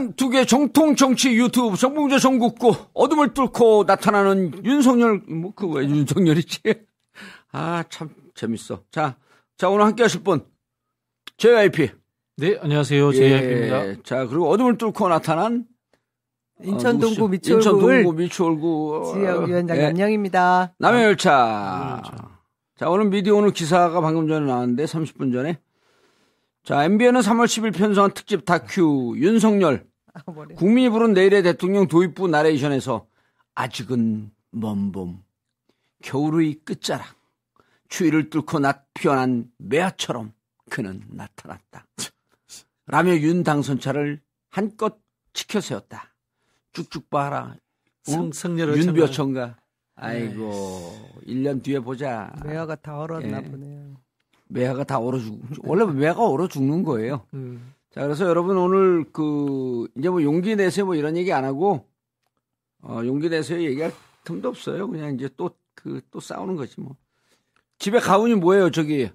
단 두 개 정통 정치 유튜브 정봉재 정국고 어둠을 뚫고 나타나는 윤석열 뭐 그 왜 윤석열이지? 아 참 재밌어. 자, 자 오늘 함께 하실 분 JYP. 네, 안녕하세요. JYP입니다. 예, 자 그리고 어둠을 뚫고 나타난 인천 어, 동구 누구시죠? 미추홀구 인천 동구 미추홀구 지역위원장 예, 안녕입니다. 남의 열차. 자, 오늘 미디어 오늘 기사가 방금 전에 나왔는데 30분 전에. 자, MBN은 3월 10일 편성한 특집 다큐 윤석열 아. 국민이 부른 내일의 대통령 도입부 나레이션에서 아직은 먼 봄, 겨울의 끝자락, 추위를 뚫고 낮 피어난 매화처럼 그는 나타났다. 라며 윤 당선차를 한껏 치켜세웠다. 쭉쭉 봐라. 성, 성렬 윤벼천가. 아이고, 1년 뒤에 보자. 매화가 다 얼었나 예. 보네요. 매화가 다 얼어 죽, 원래 매화가 얼어 죽는 거예요. 음. 자, 그래서 여러분 오늘 그, 이제 뭐 용기 내세요 뭐 이런 얘기 안 하고, 어, 용기 내세요 얘기할 틈도 없어요. 그냥 이제 또, 그, 또 싸우는 거지 뭐. 집에 가훈이 뭐예요, 저기?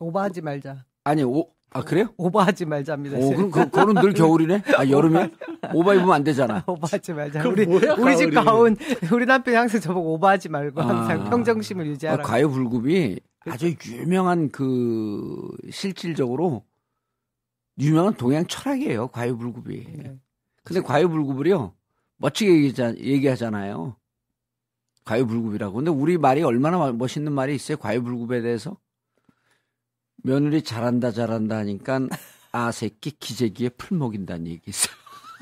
오버하지 말자. 아니, 오, 아, 그래요? 오버하지 말자입니다. 오, 그럼 그, 그거는 늘 겨울이네? 아, 여름이야? 오바 입으면 안 되잖아. 오버하지 말자. 우리 뭐야, 우리 집. 가온 우리 남편이 항상 저보고 오버하지 말고 항상 아. 평정심을 유지하라. 아, 과유불급이 아주 유명한 그 실질적으로 유명한 동양 철학이에요. 과유불급이. 네. 근데 과유불급을요 멋지게 얘기하자, 얘기하잖아요. 과유불급이라고. 근데 우리 말이 얼마나 마- 멋있는 말이 있어요. 과유불급에 대해서 며느리 잘한다 잘한다 하니까 아 새끼 기재기에 풀 먹인다는 얘기 있어요.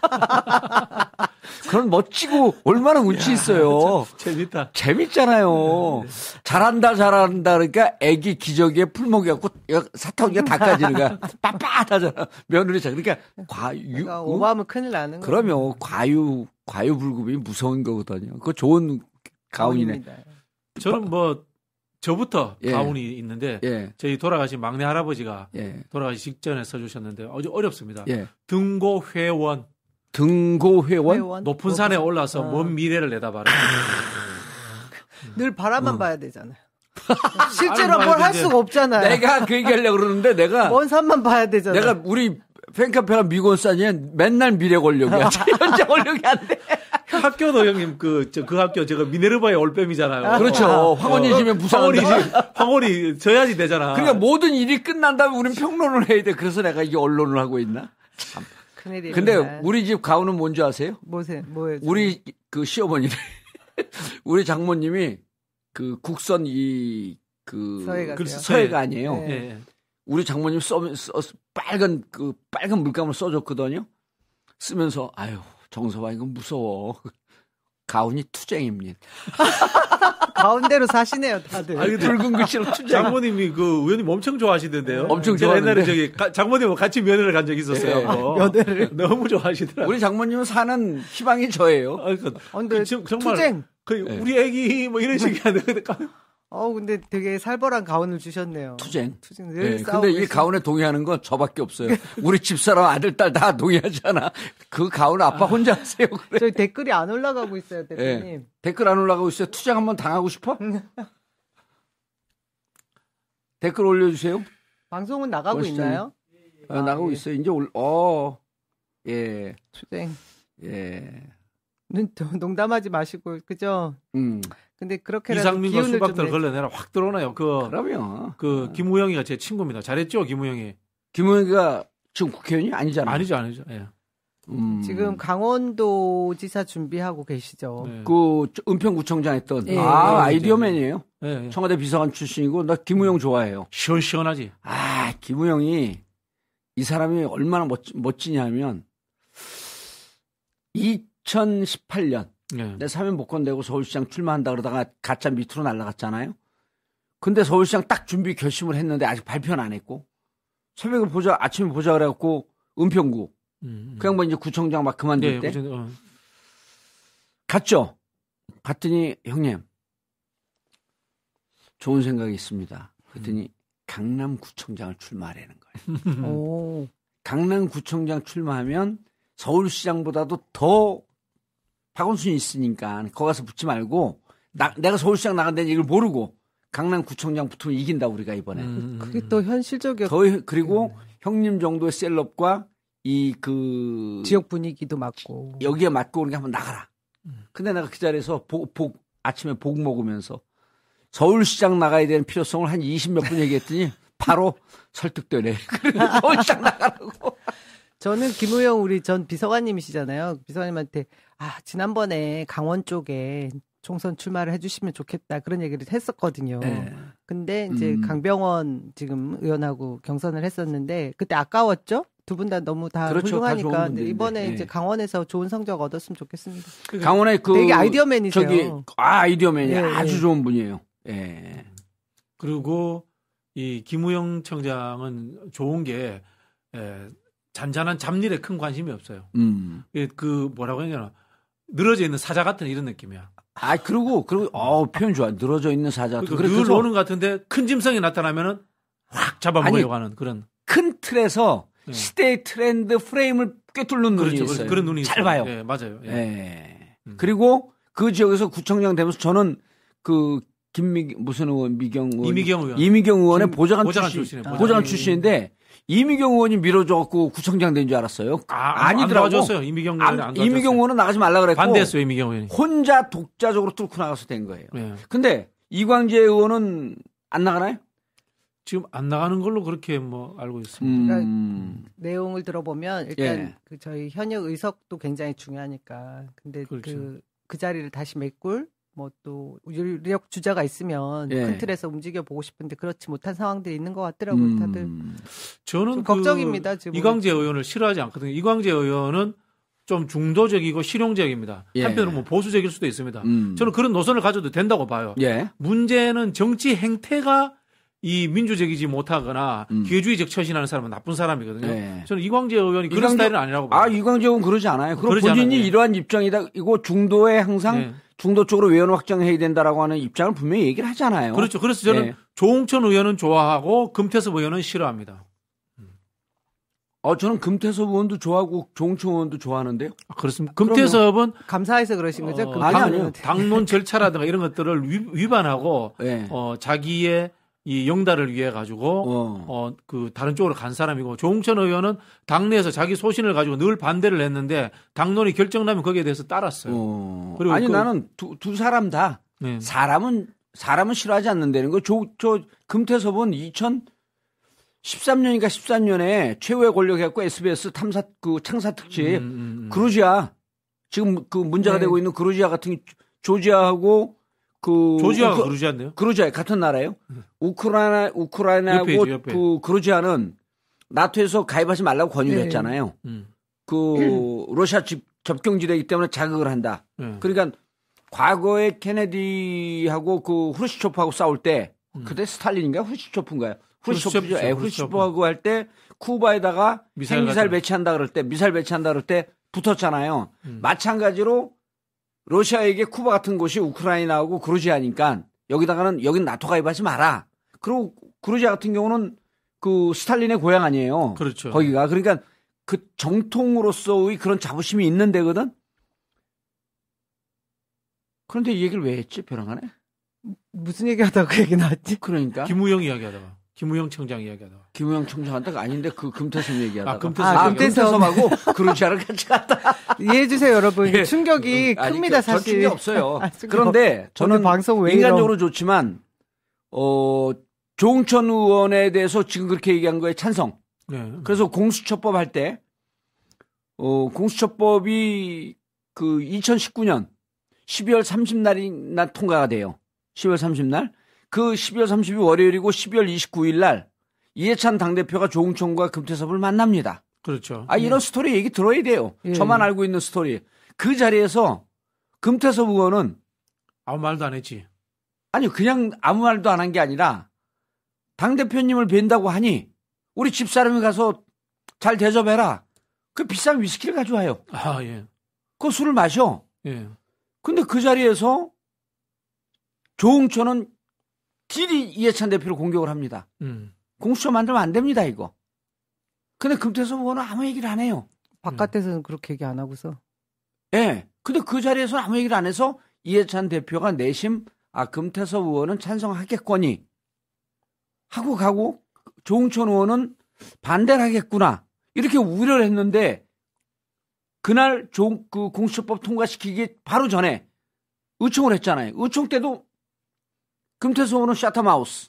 그런 멋지고 얼마나 운치 있어요. 재밌다. 재밌잖아요. 잘한다, 잘한다. 그러니까 애기 기저귀에 풀 먹여갖고 사타구니가 닦아지는 거야. 빳빳하잖아. 며느리 잘. 그러니까 과유, 그러니까 어? 오버하면 큰일 나는 거예요. 그러면 과유, 과유 불급이 무서운 거거든요. 그거 좋은 가훈이네. 가훈입니다. 저는 뭐 저부터 예. 가훈이 있는데 예, 저희 돌아가신 막내 할아버지가 예, 돌아가시 직전에 써주셨는데 아주 어렵습니다. 예. 등고 회원 등고회원? 회원? 높은 산에 올라서 어. 먼 미래를 내다봐라. 늘 바라만 봐야 되잖아요. 실제로 뭘 할 수가 없잖아요. 내가 그 얘기 하려고 그러는데 내가, 먼 산만 봐야 되잖아요. 내가 우리 팬카페가 미곤산이에 맨날 미래 권력이야. 현재 권력이 안 돼. 학교도 형님 그 저 그 학교 제가 미네르바의 올빼미잖아요. 그렇죠. 황혼이 지면 황홀이 부상한다. 황홀이 져야지 되잖아. 그러니까 모든 일이 끝난 다음에 우리는 평론을 해야 돼. 그래서 내가 이게 언론을 하고 있나? 큰일이네. 근데 우리 집 가훈은 뭔지 아세요? 뭐세 뭐예요? 우리 그 시어머니래. 우리 장모님이 그 국선 이 그 서해 가세요? 서해가 아니에요. 네. 예, 예. 우리 장모님 써, 써 빨간 그 빨간 물감을 써줬거든요. 쓰면서 아유 정서봐 이건 무서워. 가훈이 투쟁입니다. 가운데로 사시네요, 다들. 아니, 붉은 글씨로 투쟁. 장모님이 그 의원님 엄청 좋아하시던데요. 엄청 제가 옛날에 좋아하는데. 저기 가- 장모님하고 같이 면회를 간 적이 있었어요. 예. 한번. 면회를. 너무 좋아하시더라고요. 우리 장모님은 사는 희망이 저예요. 아, 그, 어, 근데 그 정- 정말 투쟁. 그 네. 우리 애기 뭐 이런 식이 근데 가- 어, 근데 되게 살벌한 가운을 주셨네요. 투쟁. 투쟁 늘 네, 근데 이 계시- 가훈에 동의하는 건 저밖에 없어요. 우리 집사람 아들 딸 다 동의하잖아. 그 가훈 아빠 혼자 하세요. 그래. 저희 댓글이 안 올라가고 있어요, 대표님. 예. 댓글 안 올라가고 있어요. 투쟁 한번 당하고 싶어? 댓글 올려주세요. 방송은 나가고 멋있잖아요. 있나요? 어, 나가고 예. 있어요. 이제 올, 어, 예, 투쟁. 예, 눈- 농담하지 마시고, 그죠? 음, 근데 그렇게라도 이상민과 수박들 내- 걸려내라 확 들어오나요. 그, 그러면. 그 김우영이가 제 친구입니다. 잘했죠, 김우영이. 김은혜가 지금 국회의원이 아니잖아. 아니죠, 아니죠. 예. 음, 지금 강원도 지사 준비하고 계시죠. 네. 그 은평구청장 했던 예, 아 예, 아이디어맨이에요. 예, 예. 청와대 비서관 출신이고 나 김우영 좋아해요. 시원시원하지. 아 김우영이 이 사람이 얼마나 멋, 멋지냐면 2018년 예. 내 사면 복권되고 서울시장 출마한다 그러다가 가짜 밑으로 날아갔잖아요. 근데 서울시장 딱 준비 결심을 했는데 아직 발표는 안 했고 새벽에 보자 아침에 보자 그래갖고 은평구 음, 음. 그 양반 이제 구청장 막 그만둘 예, 때 무슨, 어. 갔죠. 갔더니 형님 좋은 생각이 있습니다. 그랬더니 강남구청장을 출마하라는 거예요. 오. 강남구청장 출마하면 서울시장보다도 더 박원순이 있으니까 거기 가서 붙지 말고 나- 내가 서울시장 나간다는 얘기를 모르고 강남구청장 붙으면 이긴다 우리가 이번에. 음, 음, 그게 음. 또 현실적이었 더 그리고 형님 정도의 셀럽과 이 그 지역 분위기도 맞고. 여기에 맞고 오는 게 한번 나가라. 음. 근데 내가 그 자리에서 복, 복 아침에 복 먹으면서 서울시장 나가야 되는 필요성을 한 20몇 분 얘기했더니 바로 설득되네. 그래서 서울시장 나가라고. 저는 김우영 우리 전 비서관님이시잖아요. 비서관님한테 아 지난번에 강원 쪽에 총선 출마를 해주시면 좋겠다 그런 얘기를 했었거든요. 네. 근데 이제 음. 강병원 지금 의원하고 경선을 했었는데 그때 아까웠죠. 두 분 다 너무 다 그렇죠. 다 훌륭하니까 분들인데. 이번에 네. 이제 강원에서 좋은 성적 얻었으면 좋겠습니다. 강원의 그 되게 아이디어맨이세요. 저기 아 아이디어맨이 예, 아주 예. 좋은 분이에요. 예. 그리고 이 김우영 청장은 좋은 게 에, 잔잔한 잡일에 큰 관심이 없어요. 음. 예, 그 뭐라고 해야 되나 늘어져 있는 사자 같은 이런 느낌이야. 아 그리고 그리고 어 표현 좋아. 늘어져 있는 사자 같은. 그러니까 그래, 늘 오는 것 같은데 큰 짐승이 나타나면은 확 잡아먹으려고 하는 그런 큰 틀에서 예. 시대의 트렌드 프레임을 꿰뚫는 눈이 그렇죠. 있어요. 그런 눈이 잘 있어요. 봐요. 예, 맞아요. 예. 예. 음. 그리고 그 지역에서 구청장 되면서 저는 그 김미 무슨 의원 미경 의원 이미경 의원. 이미경 의원의 김- 보좌관, 보좌관 출신 보좌관. 출신인데 이미경 의원이 밀어줘갖고 구청장 된 줄 알았어요. 아, 안 아니더라고. 도와줬어요. 이미경 의원이 안. 이미경 의원은 나가지 말라 그랬고 반대했어요. 이미경 의원이. 혼자 독자적으로 뚫고 나가서 된 거예요. 예. 근데 이광재 의원은 안 나가나요? 지금 안 나가는 걸로 그렇게 뭐 알고 있습니다. 음. 내용을 들어보면 일단 예. 그 저희 현역 의석도 굉장히 중요하니까 근데 그 그렇죠. 그 자리를 다시 메꿀 뭐또 유력 주자가 있으면 예. 큰 틀에서 움직여 보고 싶은데 그렇지 못한 상황들이 있는 것 같더라고요. 음. 다들 저는 좀그 걱정입니다, 지금. 이광재 의원을 싫어하지 않거든요. 이광재 의원은 좀 중도적이고 실용적입니다. 예. 한편으로는 뭐 보수적일 수도 있습니다. 음. 저는 그런 노선을 가져도 된다고 봐요. 예. 문제는 정치 행태가 이 민주적이지 못하거나 음. 기회주의적 처신하는 사람은 나쁜 사람이거든요. 예. 저는 이광재 의원이 그런 이광재- 스타일은 아니라고 봐요. 아 이광재 의원 그러지 않아요. 그럼 본인이 않아요. 예. 이러한 입장이다. 이거 중도에 항상 네. 중도 쪽으로 외연 확장해야 된다라고 하는 입장을 분명히 얘기를 하잖아요. 그렇죠. 그래서 저는 예. 조홍천 의원은 좋아하고 금태섭 의원은 싫어합니다. 어 저는 금태섭 의원도 좋아하고 조홍천 의원도 좋아하는데요. 아, 그렇습니다. 금태섭은 감사해서 그러신 거죠? 어, 그 아니, 당, 아니요. 당론 절차라든가 이런 것들을 위, 위반하고 예. 어, 자기의 이 영달을 위해 가지고 어. 어, 그 다른 쪽으로 간 사람이고 조홍천 의원은 당내에서 자기 소신을 가지고 늘 반대를 했는데 당론이 결정나면 거기에 대해서 따랐어요. 어. 그리고 아니 그- 나는 두, 두 사람 다 네. 사람은 사람은 싫어하지 않는다는 거. 저, 저 금태섭은 2013년인가 14년에 최후의 권력해갖고 SBS 탐사 그 창사 특집 음, 음, 음. 그루지아 지금 그 문제가 네. 되고 있는 그루지아 같은 조지아하고 그 조지아가 우크- 그러지않네요 그루지아 같은 나라예요. 우크라이나 우크라이나하고 옆에 옆에. 그 그루지아는 나토에서 가입하지 말라고 권유했잖아요. 음. 그 러시아 집, 접경지대이기 때문에 자극을 한다. 네. 그러니까 과거에 케네디하고 그 후르시초프하고 싸울 때 그때 스탈린인가 후르시초프인가요? 후르시초프죠. 음. 예, 후르시초프. 후르시초프하고 할 때 쿠바에다가 미사일 핵미사일 배치한다 그럴 때 미사일 배치한다 그럴 때 붙었잖아요. 음. 마찬가지로 러시아에게 쿠바 같은 곳이 우크라이나하고 그루지아니까 여기다가는 여긴 나토 가입하지 마라. 그리고 그루지아 같은 경우는 그 스탈린의 고향 아니에요. 그렇죠. 거기가 그러니까 그 정통으로서의 그런 자부심이 있는 데거든. 그런데 이 얘기를 왜 했지 벼랑간에? 무슨 얘기하다가 그 얘기 나왔지? 그러니까 김우영 이야기하다가 김우영 청장 이야기하다가 김우영 총장한테가 아닌데 그 금태섭 얘기하다가 아, 금태섭 아, 얘기. 금태섭하고 그루지아를 같이 갔다. 이해해 주세요, 여러분. 예. 충격이 아니, 큽니다, 저- 저 사실. 충격 없어요. 아, 그런데 저는 방송 왜 인간적으로 좋지만 어 조홍천 의원에 대해서 지금 그렇게 얘기한 거에 찬성. 네. 그래서 공수처법 할 때, 어, 공수처법이 그 2019년 12월 30날이나 통과가 돼요. 12월 30날. 그 12월 30일 월요일이고 12월 29일 날 이해찬 당대표가 조응천과 금태섭을 만납니다. 그렇죠. 아, 이런 스토리 얘기 들어야 돼요. 예. 저만 알고 있는 스토리. 그 자리에서 금태섭 의원은 아무 말도 안 했지. 아니, 그냥 아무 말도 안 한 게 아니라 당대표님을 뵌다고 하니 우리 집사람이 가서 잘 대접해라. 그 비싼 위스키를 가져와요. 아 예. 그 술을 마셔. 예. 근데 그 자리에서 조홍천은 딜이 이해찬 대표를 공격을 합니다. 음. 공수처 만들면 안 됩니다, 이거. 근데 금태섭 의원은 아무 얘기를 안 해요. 바깥에서는 그렇게 얘기 안 하고서. 예. 근데 그 자리에서는 아무 얘기를 안 해서 이해찬 대표가 내심 아 금태섭 의원은 찬성하겠거니 하고 가고 조홍천 의원은 반대를 하겠구나 이렇게 우려를 했는데 그날 종, 그 공수처법 통과시키기 바로 전에 의총을 했잖아요. 의총 때도 의원은 샤터마우스.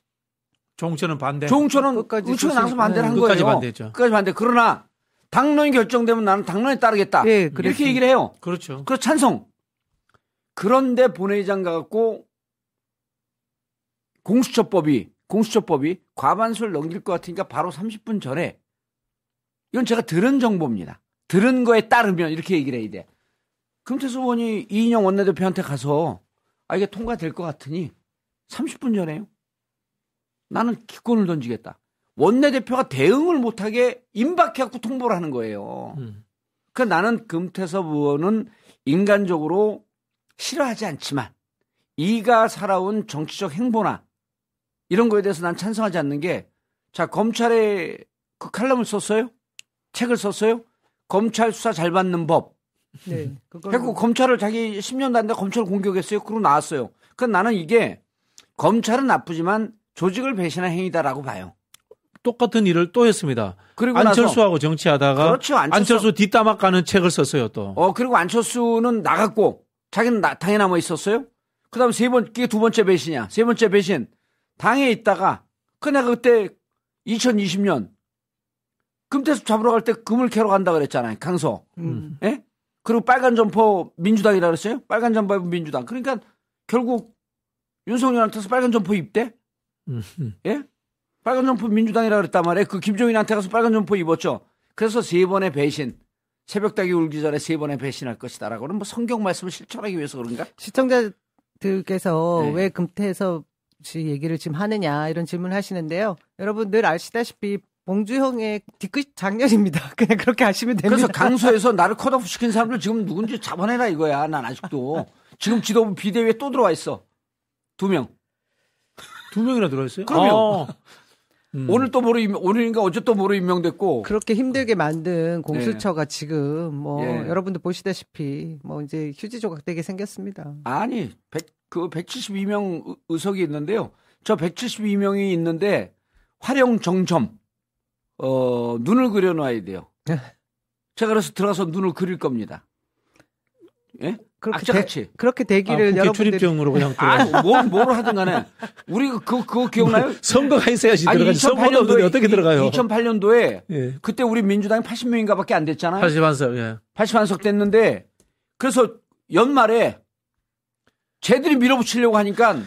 종천은 반대. 조홍천은 끝까지 의총에 나서 반대를 한 네, 끝까지 거예요. 반대했죠. 끝까지 반대. 그러나 당론이 결정되면 나는 당론에 따르겠다. 예, 이렇게. 얘기를 해요. 그렇죠. 그 찬성. 그런데 본회의장 가갖고 공수처법이 공수처법이 과반수를 넘길 것 같으니까 바로 30분 전에 이건 제가 들은 정보입니다. 들은 거에 따르면 이렇게 얘기를 해야 돼. 금태수 의원이 이인영 원내대표한테 가서 아 이게 통과될 것 같으니 30분 전에요. 나는 기권을 던지겠다. 원내대표가 대응을 못하게 임박해갖고 통보를 하는 거예요. 음. 그 나는 금태섭 의원은 인간적으로 싫어하지 않지만 이가 살아온 정치적 행보나 이런 거에 대해서 난 찬성하지 않는 게 자 검찰에 그 칼럼을 썼어요? 책을 썼어요? 검찰 수사 잘 받는 법. 네. 그걸 했고 검찰을 자기 10년도 안돼 검찰을 공격했어요. 그러고 나왔어요. 그 나는 이게 검찰은 나쁘지만 조직을 배신한 행위다라고 봐요. 똑같은 일을 또 했습니다. 그리고 나서 안철수하고 정치하다가 그렇죠. 안철수, 안철수 뒷담화 까는 책을 썼어요 또. 어 그리고 안철수는 나갔고 자기는 나, 당에 남아 있었어요. 그다음 세 번, 그게 두 번째 배신이야. 세 번째 배신 당에 있다가 그 내가 그때 2020년 금태섭 잡으러 갈 때 금을 캐러 간다 그랬잖아요. 강서. 음. 예? 그리고 빨간 점퍼 민주당이라 그랬어요. 빨간 점퍼 민주당. 그러니까 결국 윤석열한테서 빨간 점퍼 입대. 예? 빨간 점퍼 민주당이라 그랬단 말이에요. 그 김종인한테 가서 빨간 점퍼 입었죠. 그래서 세 번의 배신. 새벽닭이 울기 전에 세 번의 배신할 것이다라고는 뭐 성경 말씀을 실천하기 위해서 그런가? 시청자들께서 네. 왜 금태섭 씨 얘기를 지금 하느냐 이런 질문을 하시는데요. 여러분 늘 아시다시피 봉주형의 뒤끝 장년입니다. 그냥 그렇게 아시면 됩니다. 그래서 강서에서 나를 컷오프 시킨 사람들 지금 누군지 잡아내라 이거야. 난 아직도. 지금 지도부 비대위에 또 들어와 있어. 두 명. 두 명이나 들어있어요? 그럼요. 아. 음. 오늘 또 모로 임- 오늘인가 어제 또 모로 임명됐고. 그렇게 힘들게 만든 공수처가 지금 뭐 예. 여러분들 보시다시피 뭐 이제 휴지 조각되게 생겼습니다. 아니, 100, 그 172명 의- 의석이 있는데요. 저 172명이 있는데 활용 정점, 어, 눈을 그려놔야 돼요. 제가 그래서 들어가서 눈을 그릴 겁니다. 예? 그렇게 되. 그렇게 아, 되기를 국회 여러분들이 출입증으로 그냥. 아, 뭘, 뭘 하든 간에. 우리 그, 그거 기억나요? 선거가 있어야지 들어가지. 선거도 없는데 어떻게 들어가요? 2008년도에 예. 그때 우리 민주당이 80명인가 밖에 안 됐잖아요. 81석, 예. 81석 됐는데 그래서 연말에 쟤들이 밀어붙이려고 하니까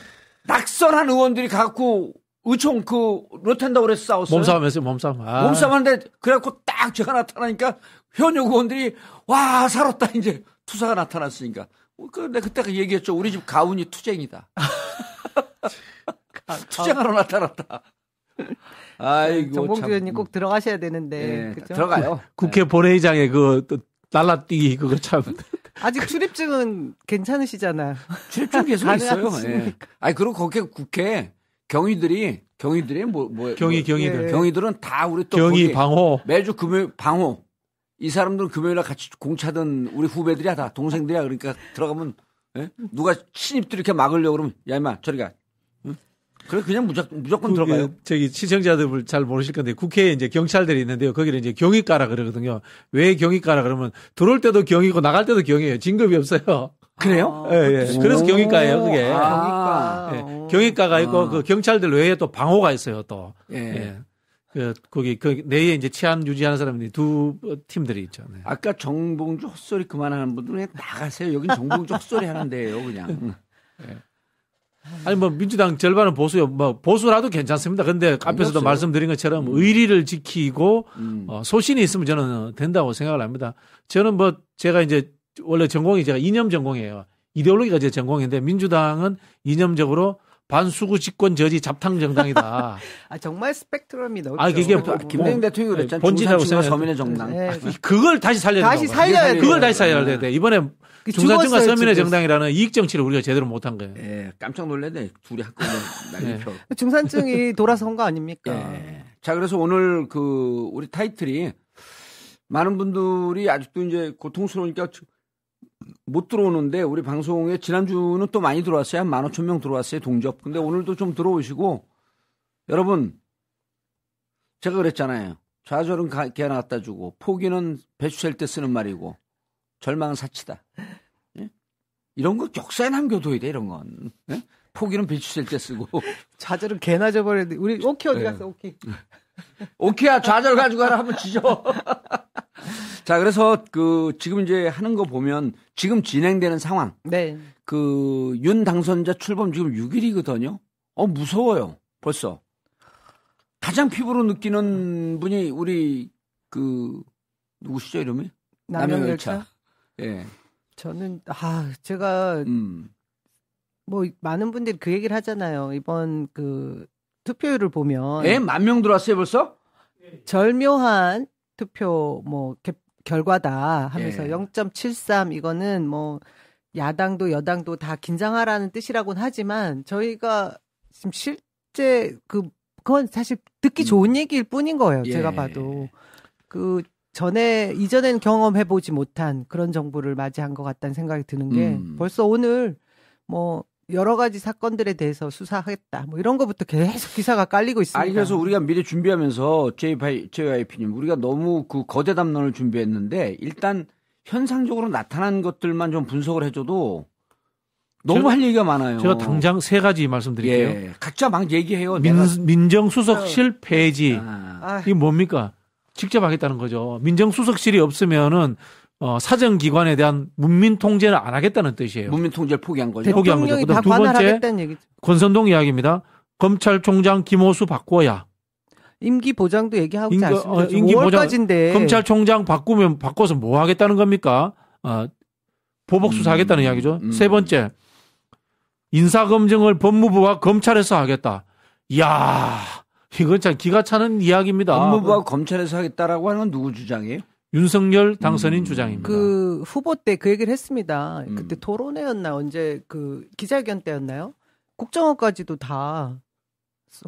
낙선한 의원들이 갖고 의총 그 롯한다고 그래서 싸웠어요. 몸싸움 했어요, 몸싸움. 아. 몸싸움하는데 그래갖고 딱 제가 나타나니까 현역 의원들이 와 살았다 이제 투사가 나타났으니까 그 내가 그때 얘기했죠. 우리 집 가훈이 투쟁이다. 투쟁하러 나타났다. 아이고 정봉주 참. 의원님 꼭 들어가셔야 되는데 예, 그죠? 들어가요. 국회 본회의장에 그, 또 날라뛰기 그거 참. 아직 출입증은 괜찮으시잖아요. 출입증 계속 있어요. 예. 아니 그리고 거기 국회 경위들이 경위들이 뭐, 뭐 경위, 뭐, 경위들. 예. 경위들은 다 우리 또 경위, 방호. 매주 금요일 방호 이 사람들은 금요일날 같이 공차던 우리 후배들이야 다 동생들이야 그러니까 들어가면 예? 누가 신입들 이렇게 막으려고 그러면 야 임마 저리 가 응? 그래 그냥 무조건 무조건 들어가요 그, 저기 시청자들 잘 모르실 건데 국회에 이제 경찰들이 있는데요. 거기를 이제 경위과라 그러거든요. 왜 경위과라 그러면 들어올 때도 경이고 나갈 때도 경이에요. 진급이 없어요. 그래요? 아, 예, 예. 그래서 오. 경위과예요, 그게. 아. 경위과. 예. 어. 경위과가 있고 아. 그 경찰들 외에 또 방호가 있어요, 또. 예. 예. 그 거기 그 내에 이제 치안 유지하는 사람들이 두 팀들이 있죠. 네. 아까 정봉주 헛소리 그만하는 분들은 나가세요 여긴 정봉주 헛소리 하는 데예요 그냥 응. 아니 뭐 민주당 절반은 보수요. 뭐 보수라도 괜찮습니다. 근데 앞에서도 없어요. 말씀드린 것처럼 의리를 지키고 음. 어, 소신이 있으면 저는 된다고 생각을 합니다. 저는 뭐 제가 이제 원래 전공이 제가 이념 전공이에요. 이데올로기가 제 전공인데 민주당은 이념적으로 반수구 집권 저지 잡탕 정당이다. 아 정말 스펙트럼이 넓죠. 아, 이게 또 김대중 대통령이 그랬잖아요 본질이라고. 서민의 정당 네. 그걸 다시 살려야 된다. 다시 살려야 돼요. 그걸 다시 살려야 돼. 이번에 그 중산층과 서민의 지금. 정당이라는 이익 정치를 우리가 제대로 못한 거예요. 예, 깜짝 놀랐네. 둘이 한꺼번에 난리표. 중산층이 돌아선 거 아닙니까? 예. 자, 그래서 오늘 그 우리 타이틀이 많은 분들이 아직도 이제 고통스러우니까 못 들어오는데 우리 방송에 지난주는 또 많이 들어왔어요. 한 15,000명 들어왔어요. 동접. 근데 오늘도 좀 들어오시고 여러분 제가 그랬잖아요. 좌절은 가, 개나 갖다 주고 포기는 배추 셀 때 쓰는 말이고 절망은 사치다. 예? 이런 거 역사에 남겨둬야 돼 이런 건. 예? 포기는 배추 셀 때 쓰고. 좌절은 개나 져버렸는데 우리 오키 어디 네. 갔어 오키? 오케이야 좌절 가지고 가라 한번 지져. 자 그래서 그 지금 이제 하는 거 보면 지금 진행되는 상황 네. 그 윤 당선자 출범 지금 6일이거든요. 어 무서워요 벌써. 가장 피부로 느끼는 분이 우리 그 누구시죠 이름이? 남영열차. 예. 저는 아 제가 음. 뭐 많은 분들이 그 얘기를 하잖아요. 이번 그 투표율을 보면 예, 만 명 들어왔어요 벌써? 절묘한 투표 뭐 개- 결과다 하면서 예. 0.73 이거는 뭐 야당도 여당도 다 긴장하라는 뜻이라고는 하지만 저희가 지금 실제 그 그건 사실 듣기 음. 좋은 얘기일 뿐인 거예요. 예. 제가 봐도 그 전에 이전엔 경험해 보지 못한 그런 정부를 맞이한 것 같다는 생각이 드는 게 음. 벌써 오늘 뭐 여러 가지 사건들에 대해서 수사하겠다 뭐 이런 거부터 계속 기사가 깔리고 있습니다. 아니 그래서 우리가 미리 준비하면서 JYP님 우리가 너무 그 거대 담론을 준비했는데 일단 현상적으로 나타난 것들만 좀 분석을 해줘도 너무 제가- 할 얘기가 많아요. 제가 당장 세 가지 말씀드릴게요. 예, 각자 막 얘기해요. 민, 내가 민정수석실 폐지. 아, 아, 이게 뭡니까? 직접 하겠다는 거죠. 민정수석실이 없으면은 어, 사정기관에 대한 문민 통제를 안 하겠다는 뜻이에요. 문민 통제를 포기한 거죠. 포기한 거죠. 대통령이 그다음 다두 번째. 권선동 이야기입니다. 검찰총장 김호수 바꿔야. 임기 보장도 얘기하고 있지 임기- 않습니까? 어, 임기 보장- 5월까지인데 검찰총장 바꾸면 바꿔서 뭐 하겠다는 겁니까? 어, 보복 수사하겠다는 음, 이야기죠. 음. 세 번째, 인사 검증을 법무부와 검찰에서 하겠다. 이야, 이건 참 기가 차는 이야기입니다. 법무부와 검찰에서 하겠다라고 하는 건 누구 주장이에요? 윤석열 당선인 음. 주장입니다. 그 후보 때 그 얘기를 했습니다. 음. 그때 토론회였나 언제 그 기자회견 때였나요? 국정원까지도 다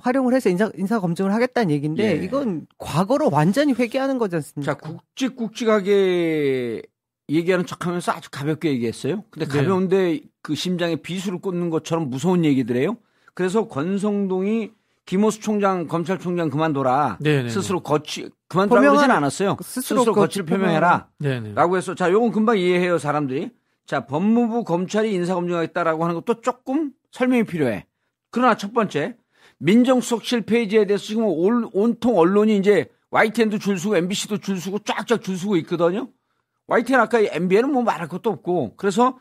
활용을 해서 인사 인사 검증을 하겠다는 얘기인데 예. 이건 과거로 완전히 회귀하는 거지 않습니까? 자, 굵직굵직하게 얘기하는 척 하면서 아주 가볍게 얘기했어요. 근데 네. 가벼운데 그 심장에 비수를 꽂는 것처럼 무서운 얘기들이에요. 그래서 권성동이 김호수 총장, 검찰총장 그만둬라. 네네. 스스로 거치 표명한- 그러진 않았어요. 스스로 스스로, 거치를 표명해라. 네네. 라고 해서 자, 요건 금방 이해해요, 사람들이. 자, 법무부 검찰이 인사검증하겠다라고 하는 것도 조금 설명이 필요해. 그러나 첫 번째, 민정수석실 페이지에 대해서 지금 올- 온통 언론이 이제 YTN도 줄 서고 MBC도 줄 서고 쫙쫙 줄 서고 있거든요. YTN 아까 MBN은 뭐 말할 것도 없고. 그래서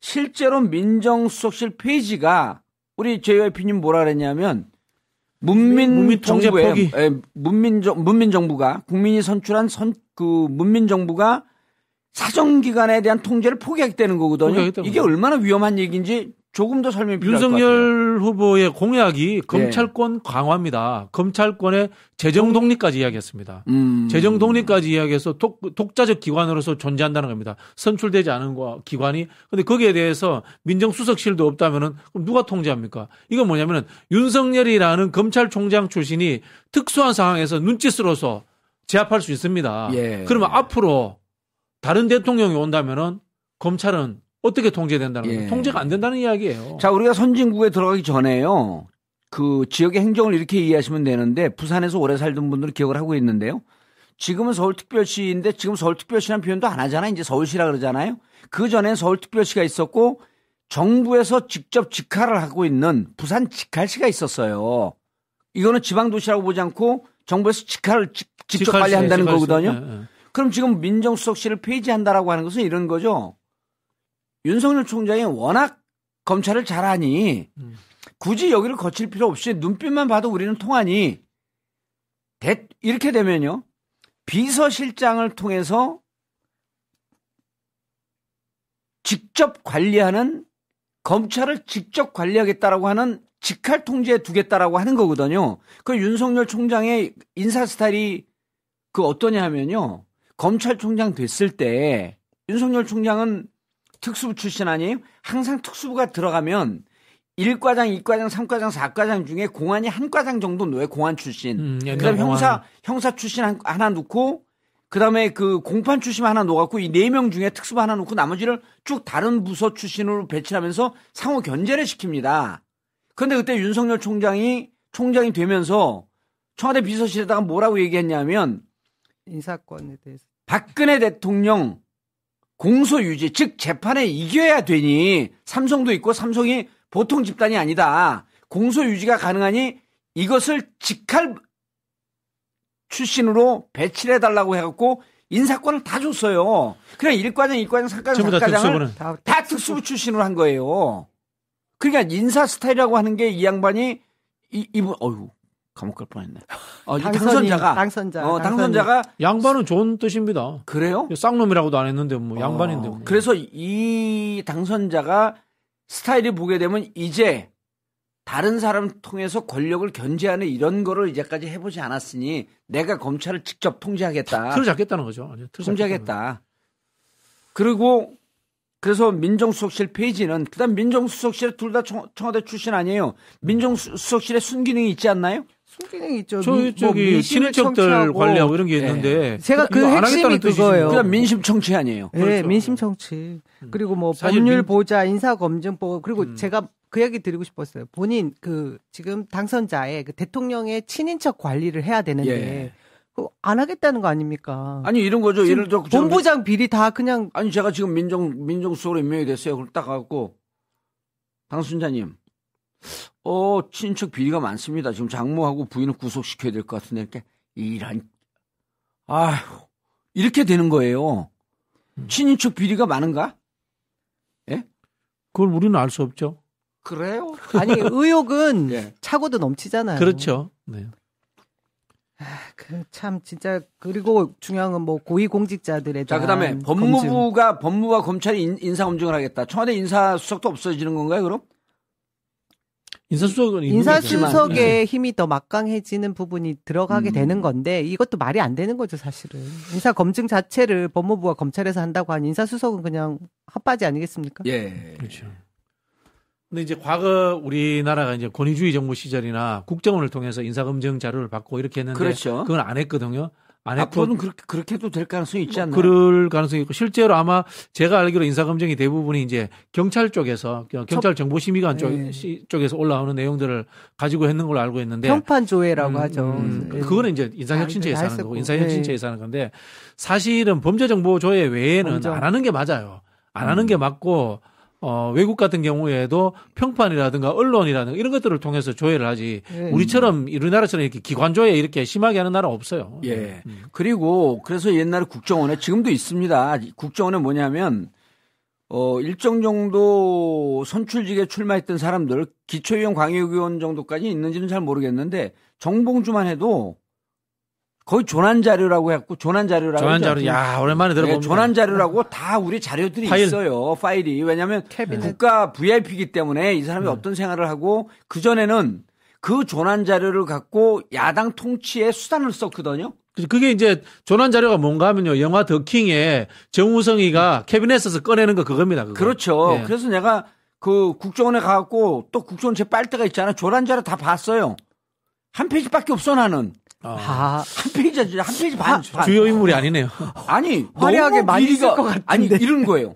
실제로 민정수석실 페이지가 우리 JYP님 뭐라 그랬냐면 문민, 문민 통제 정부에 포기. 에, 문민 정 문민 정부가 국민이 선출한 선 그 문민 정부가 사정 기관에 대한 통제를 포기하겠다는 거거든요. 포기하겠다는 이게. 얼마나 위험한 얘기인지 조금 더 설명이 필요할. 윤석열 후보의 예. 공약이 검찰권 강화입니다. 검찰권의 재정 독립까지 이야기했습니다. 음. 재정 독립까지 이야기해서 독, 독자적 기관으로서 존재한다는 겁니다. 선출되지 않은 거 기관이. 근데 거기에 대해서 민정수석실도 없다면은 그럼 누가 통제합니까? 이건 뭐냐면은 윤석열이라는 검찰총장 출신이 특수한 상황에서 눈짓으로서 제압할 수 있습니다. 예. 그러면 앞으로 다른 대통령이 온다면은 검찰은 어떻게 통제된다는 예. 거예요? 통제가 안 된다는 이야기예요. 자, 우리가 선진국에 들어가기 전에요. 그 지역의 행정을 이렇게 이해하시면 되는데 부산에서 오래 살던 분들은 기억을 하고 있는데요. 지금은 서울특별시인데 지금 서울특별시라는 표현도 안 하잖아. 이제 서울시라 그러잖아요. 그 전에 서울특별시가 있었고 정부에서 직접 직할을 하고 있는 부산 직할시가 있었어요. 이거는 지방도시라고 보지 않고 정부에서 직할을 직- 직접 직할시, 관리한다는 직할시. 거거든요. 예, 예. 그럼 지금 민정수석실을 폐지한다라고 하는 것은 이런 거죠. 윤석열 총장이 워낙 검찰을 잘하니 음. 굳이 여기를 거칠 필요 없이 눈빛만 봐도 우리는 통하니 대- 이렇게 되면요. 비서실장을 통해서 직접 관리하는 검찰을 직접 관리하겠다라고 하는 직할 통제에 두겠다라고 하는 거거든요. 그 윤석열 총장의 인사 스타일이 그 어떠냐 하면요. 검찰총장 됐을 때 윤석열 총장은 특수부 출신 아니에요? 항상 특수부가 들어가면 1과장, 2과장, 3과장, 4과장 중에 공안이 한 과장 정도 놓여 공안 출신. 음, 그다음 공안. 형사 형사 출신 한- 하나 놓고 그다음에 그 공판 출신 하나 놓아갖고 이 네 명 중에 특수부 하나 놓고 나머지를 쭉 다른 부서 출신으로 배치하면서 상호 견제를 시킵니다. 그런데 그때 윤석열 총장이 총장이 되면서 청와대 비서실에다가 뭐라고 얘기했냐면 인사권에 대해서. 박근혜 대통령 공소 유지, 즉 재판에 이겨야 되니 삼성도 있고 삼성이 보통 집단이 아니다. 공소 유지가 가능하니 이것을 직할 출신으로 배치를 해달라고 해갖고 인사권을 다 줬어요. 그냥 일과장, 일과장, 상과장, 상과장을. 다, 다 특수부 출신으로 한 거예요. 그러니까 인사 스타일이라고 하는 게 이 양반이 이, 이분 어휴 감옥 갈 뻔했네. 어, 이 당선인, 당선자가 당선자, 어. 당선자가 양반은 좋은 뜻입니다. 그래요? 쌍놈이라고도 안 했는데 뭐 양반인데. 어, 뭐. 그래서 이 당선자가 스타일이 보게 되면 이제 다른 사람 통해서 권력을 견제하는 이런 거를 이제까지 해보지 않았으니 내가 검찰을 직접 통제하겠다. 틀을 잡겠다는 거죠. 거죠. 통제하겠다. 그리고 그래서 민정수석실 페이지는 그다음 민정수석실 둘 다 청와대 출신 아니에요. 민정수석실에 순기능이 있지 않나요? 순기능이 있죠. 저 민- 뭐 저기 민심을 친인척들. 관리하고 이런 게 있는데 제가 그 핵심이. 그거예요. 그다음 민심 청취 아니에요. 예, 그렇죠. 민심 청취. 그리고 뭐 사실 법률 민- 보좌, 인사 검증법 그리고 음. 제가 그 얘기 드리고 싶었어요. 본인 그 지금 당선자의 그 대통령의 친인척 관리를 해야 되는데 예. 안 하겠다는 거 아닙니까? 아니 이런 거죠. 예를 들어 저- 본부장 비리 다 그냥 아니 제가 지금 민정 민정수석으로 임명이 됐어요. 그걸 딱 갖고 당순자님, 어 친척 비리가 많습니다. 지금 장모하고 부인을 구속시켜야 될 것 같은데 이렇게 이런 아휴 이렇게 되는 거예요. 친인척 비리가 많은가? 그걸 우리는 알 수 없죠. 그래요? 아니 의혹은 예. 차고도 넘치잖아요. 그렇죠. 네. 그참 진짜 그리고 중요한 건 뭐 고위 공직자들에 자 대한 그다음에 검증. 법무부가 법무부와 검찰이 인, 인사 검증을 하겠다. 청와대 인사 수석도 없어지는 건가요? 그럼? 인사수석은 인사수석의 네. 힘이 더 막강해지는 부분이 들어가게 음. 되는 건데 이것도 말이 안 되는 거죠 사실은 인사 검증 자체를 법무부와 검찰에서 한다고 한 인사수석은 그냥 핫바지 아니겠습니까? 예. 그렇죠. 근데 이제 과거 우리나라가 이제 권위주의 정부 시절이나 국정원을 통해서 인사검증 자료를 받고 이렇게 했는데 그렇죠. 그건 안 했거든요. 앞으로는 그렇게 그렇게 해도 될 가능성이 있지 않나요? 그럴 가능성이 있고 실제로 아마 제가 알기로 인사 검증이 대부분이 이제 경찰 쪽에서 경찰 정보심의관 쪽, 네. 시- 쪽에서 올라오는 내용들을 가지고 했는 걸로 알고 있는데 평판 조회라고 음, 하죠. 음, 예. 그거는 이제 인사혁신처에서 다 하는 거고. 인사혁신처에서 하는 건데 사실은 범죄 정보 조회 외에는 검정. 안 하는 게 맞아요. 안 음. 하는 게 맞고 어, 외국 같은 경우에도 평판이라든가 언론이라든가 이런 것들을 통해서 조회를 하지 예. 우리처럼 우리나라처럼 이렇게 기관 조회 이렇게 심하게 하는 나라 없어요. 예. 음. 그리고 그래서 옛날에 국정원에 지금도 있습니다. 국정원에 뭐냐면 어 일정 정도 선출직에 출마했던 사람들 기초위원 광역위원 정도까지 있는지는 잘 모르겠는데 정봉주만 해도 거의 조난 자료라고 해갖고 조난 자료라고 조난 자료. 야 오랜만에 들어봅니다. 네, 조난 자료라고 다 우리 자료들이 파일. 있어요. 파일이. 왜냐하면 캐비넷 국가 VIP이기 때문에 이 사람이 네. 어떤 생활을 하고 그 전에는 그 조난 자료를 갖고 야당 통치에 수단을 썼거든요. 그게 이제 존안 자료가 뭔가 하면요. 영화 더킹에 정우성이가 캐비넷에서 꺼내는 거 그겁니다. 그거. 그렇죠. 예. 그래서 내가 그 국정원에 가갖고 또 국정원 제 빨대가 있잖아. 존안 자료 다 봤어요. 한 페이지밖에 없어 나는. 어. 아, 한 페이지 한 페이지 반. 반. 주요 인물이 아니네요. 아니 화려하게 많이 비리가- 쓸것 같은데. 아니 이런 거예요.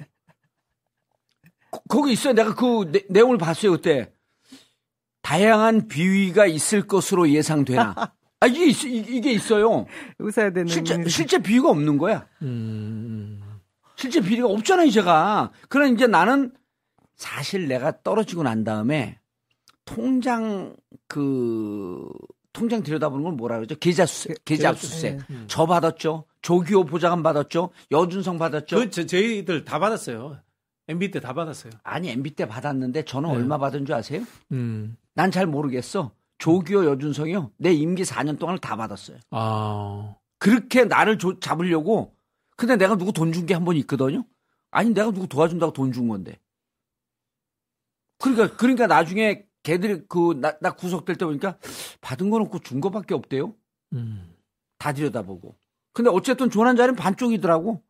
거- 거기 있어요. 내가 그 내, 내용을 봤어요 그때. 다양한 비위가 있을 것으로 예상되나. 아 이게 있, 이- 이게 있어요. 웃어야 되는 실제 실제 비위가 없는 거야. 음, 실제 비리가 없잖아요, 제가. 그러나 이제 나는 사실 내가 떨어지고 난 다음에 통장 그 통장 들여다보는 걸 뭐라 그러죠? 계좌 수 계좌 압수수색. 예. 저 받았죠. 조기호 보좌관 받았죠. 여준성 받았죠. 그 저, 저희들 다 받았어요. MB 때 다 받았어요. 아니 MB 때 받았는데 저는 네. 얼마 받은 줄 아세요? 음. 난 잘 모르겠어. 조기호 여준성이요. 내 임기 4년 동안을 다 받았어요. 아. 그렇게 나를 조- 잡으려고. 근데 내가 누구 돈 준 게 한 번 있거든요. 아니 내가 누구 도와준다고 돈 준 건데. 그러니까 그러니까 나중에 걔들이 그나 나 구속될 때 보니까 받은 건 없고 준 거밖에 없대요. 음. 다 들여다보고. 근데 어쨌든 조난 자리는 반쪽이더라고.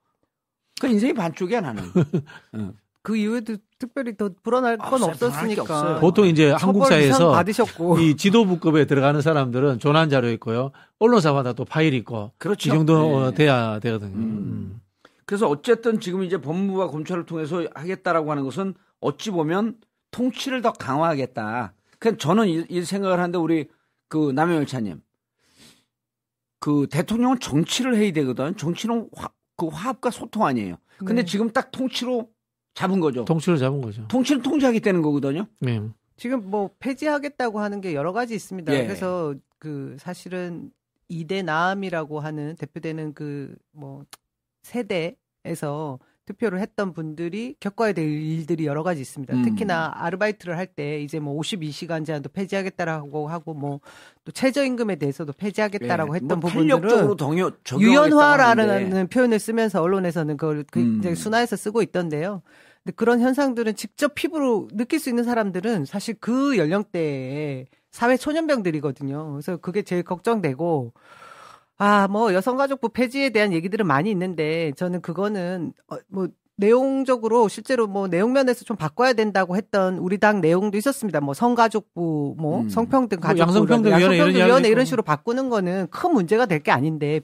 그 인생이 반쪽이야 나는. 그 이후에도 특별히 더 불어날 건 없어요. 불어날 게 없었으니까. 보통 이제 한국 사회에서 받으셨고 이 지도부급에 들어가는 사람들은 조난 자료 있고요. 언론사마다 또 파일이 있고 그렇죠. 이 정도 네. 어, 돼야 되거든요. 음. 음. 그래서 어쨌든 지금 이제 법무부와 검찰을 통해서 하겠다라고 하는 것은 어찌 보면 통치를 더 강화하겠다. 그냥 저는 이, 이 생각을 하는데 우리 그 남영열차님 그 대통령은 정치를 해야 되거든. 정치는 화, 그 화합과 소통 아니에요. 근데 네. 지금 딱 통치로 잡은 거죠. 통치를 잡은 거죠. 통치는 통제하겠다는 거거든요. 네. 지금 뭐 폐지하겠다고 하는 게 여러 가지 있습니다. 예. 그래서 그 사실은 이대 나암이라고 하는 대표되는 그 뭐 세대에서 투표를 했던 분들이 겪어야 될 일들이 여러 가지 있습니다. 음. 특히나 아르바이트를 할 때 이제 뭐 52시간 제한도 폐지하겠다라고 하고 뭐 또 최저임금에 대해서도 폐지하겠다라고 예. 했던 뭐 부분들은 동요. 유연화라는 표현을 쓰면서 언론에서는 그걸 굉장히 음. 순화해서 쓰고 있던데요. 근데 그런 현상들은 직접 피부로 느낄 수 있는 사람들은 사실 그 연령대의 사회 초년병들이거든요. 그래서 그게 제일 걱정되고 아, 뭐 여성가족부 폐지에 대한 얘기들은 많이 있는데 저는 그거는 어, 뭐 내용적으로 실제로 뭐 내용 면에서 좀 바꿔야 된다고 했던 우리 당 내용도 있었습니다. 뭐 성가족부, 뭐 음. 성평등 뭐 가족부, 양성평등위원회 이런 양성평등위원회 이야기도 이런. 식으로 바꾸는 거는 큰 문제가 될 게 아닌데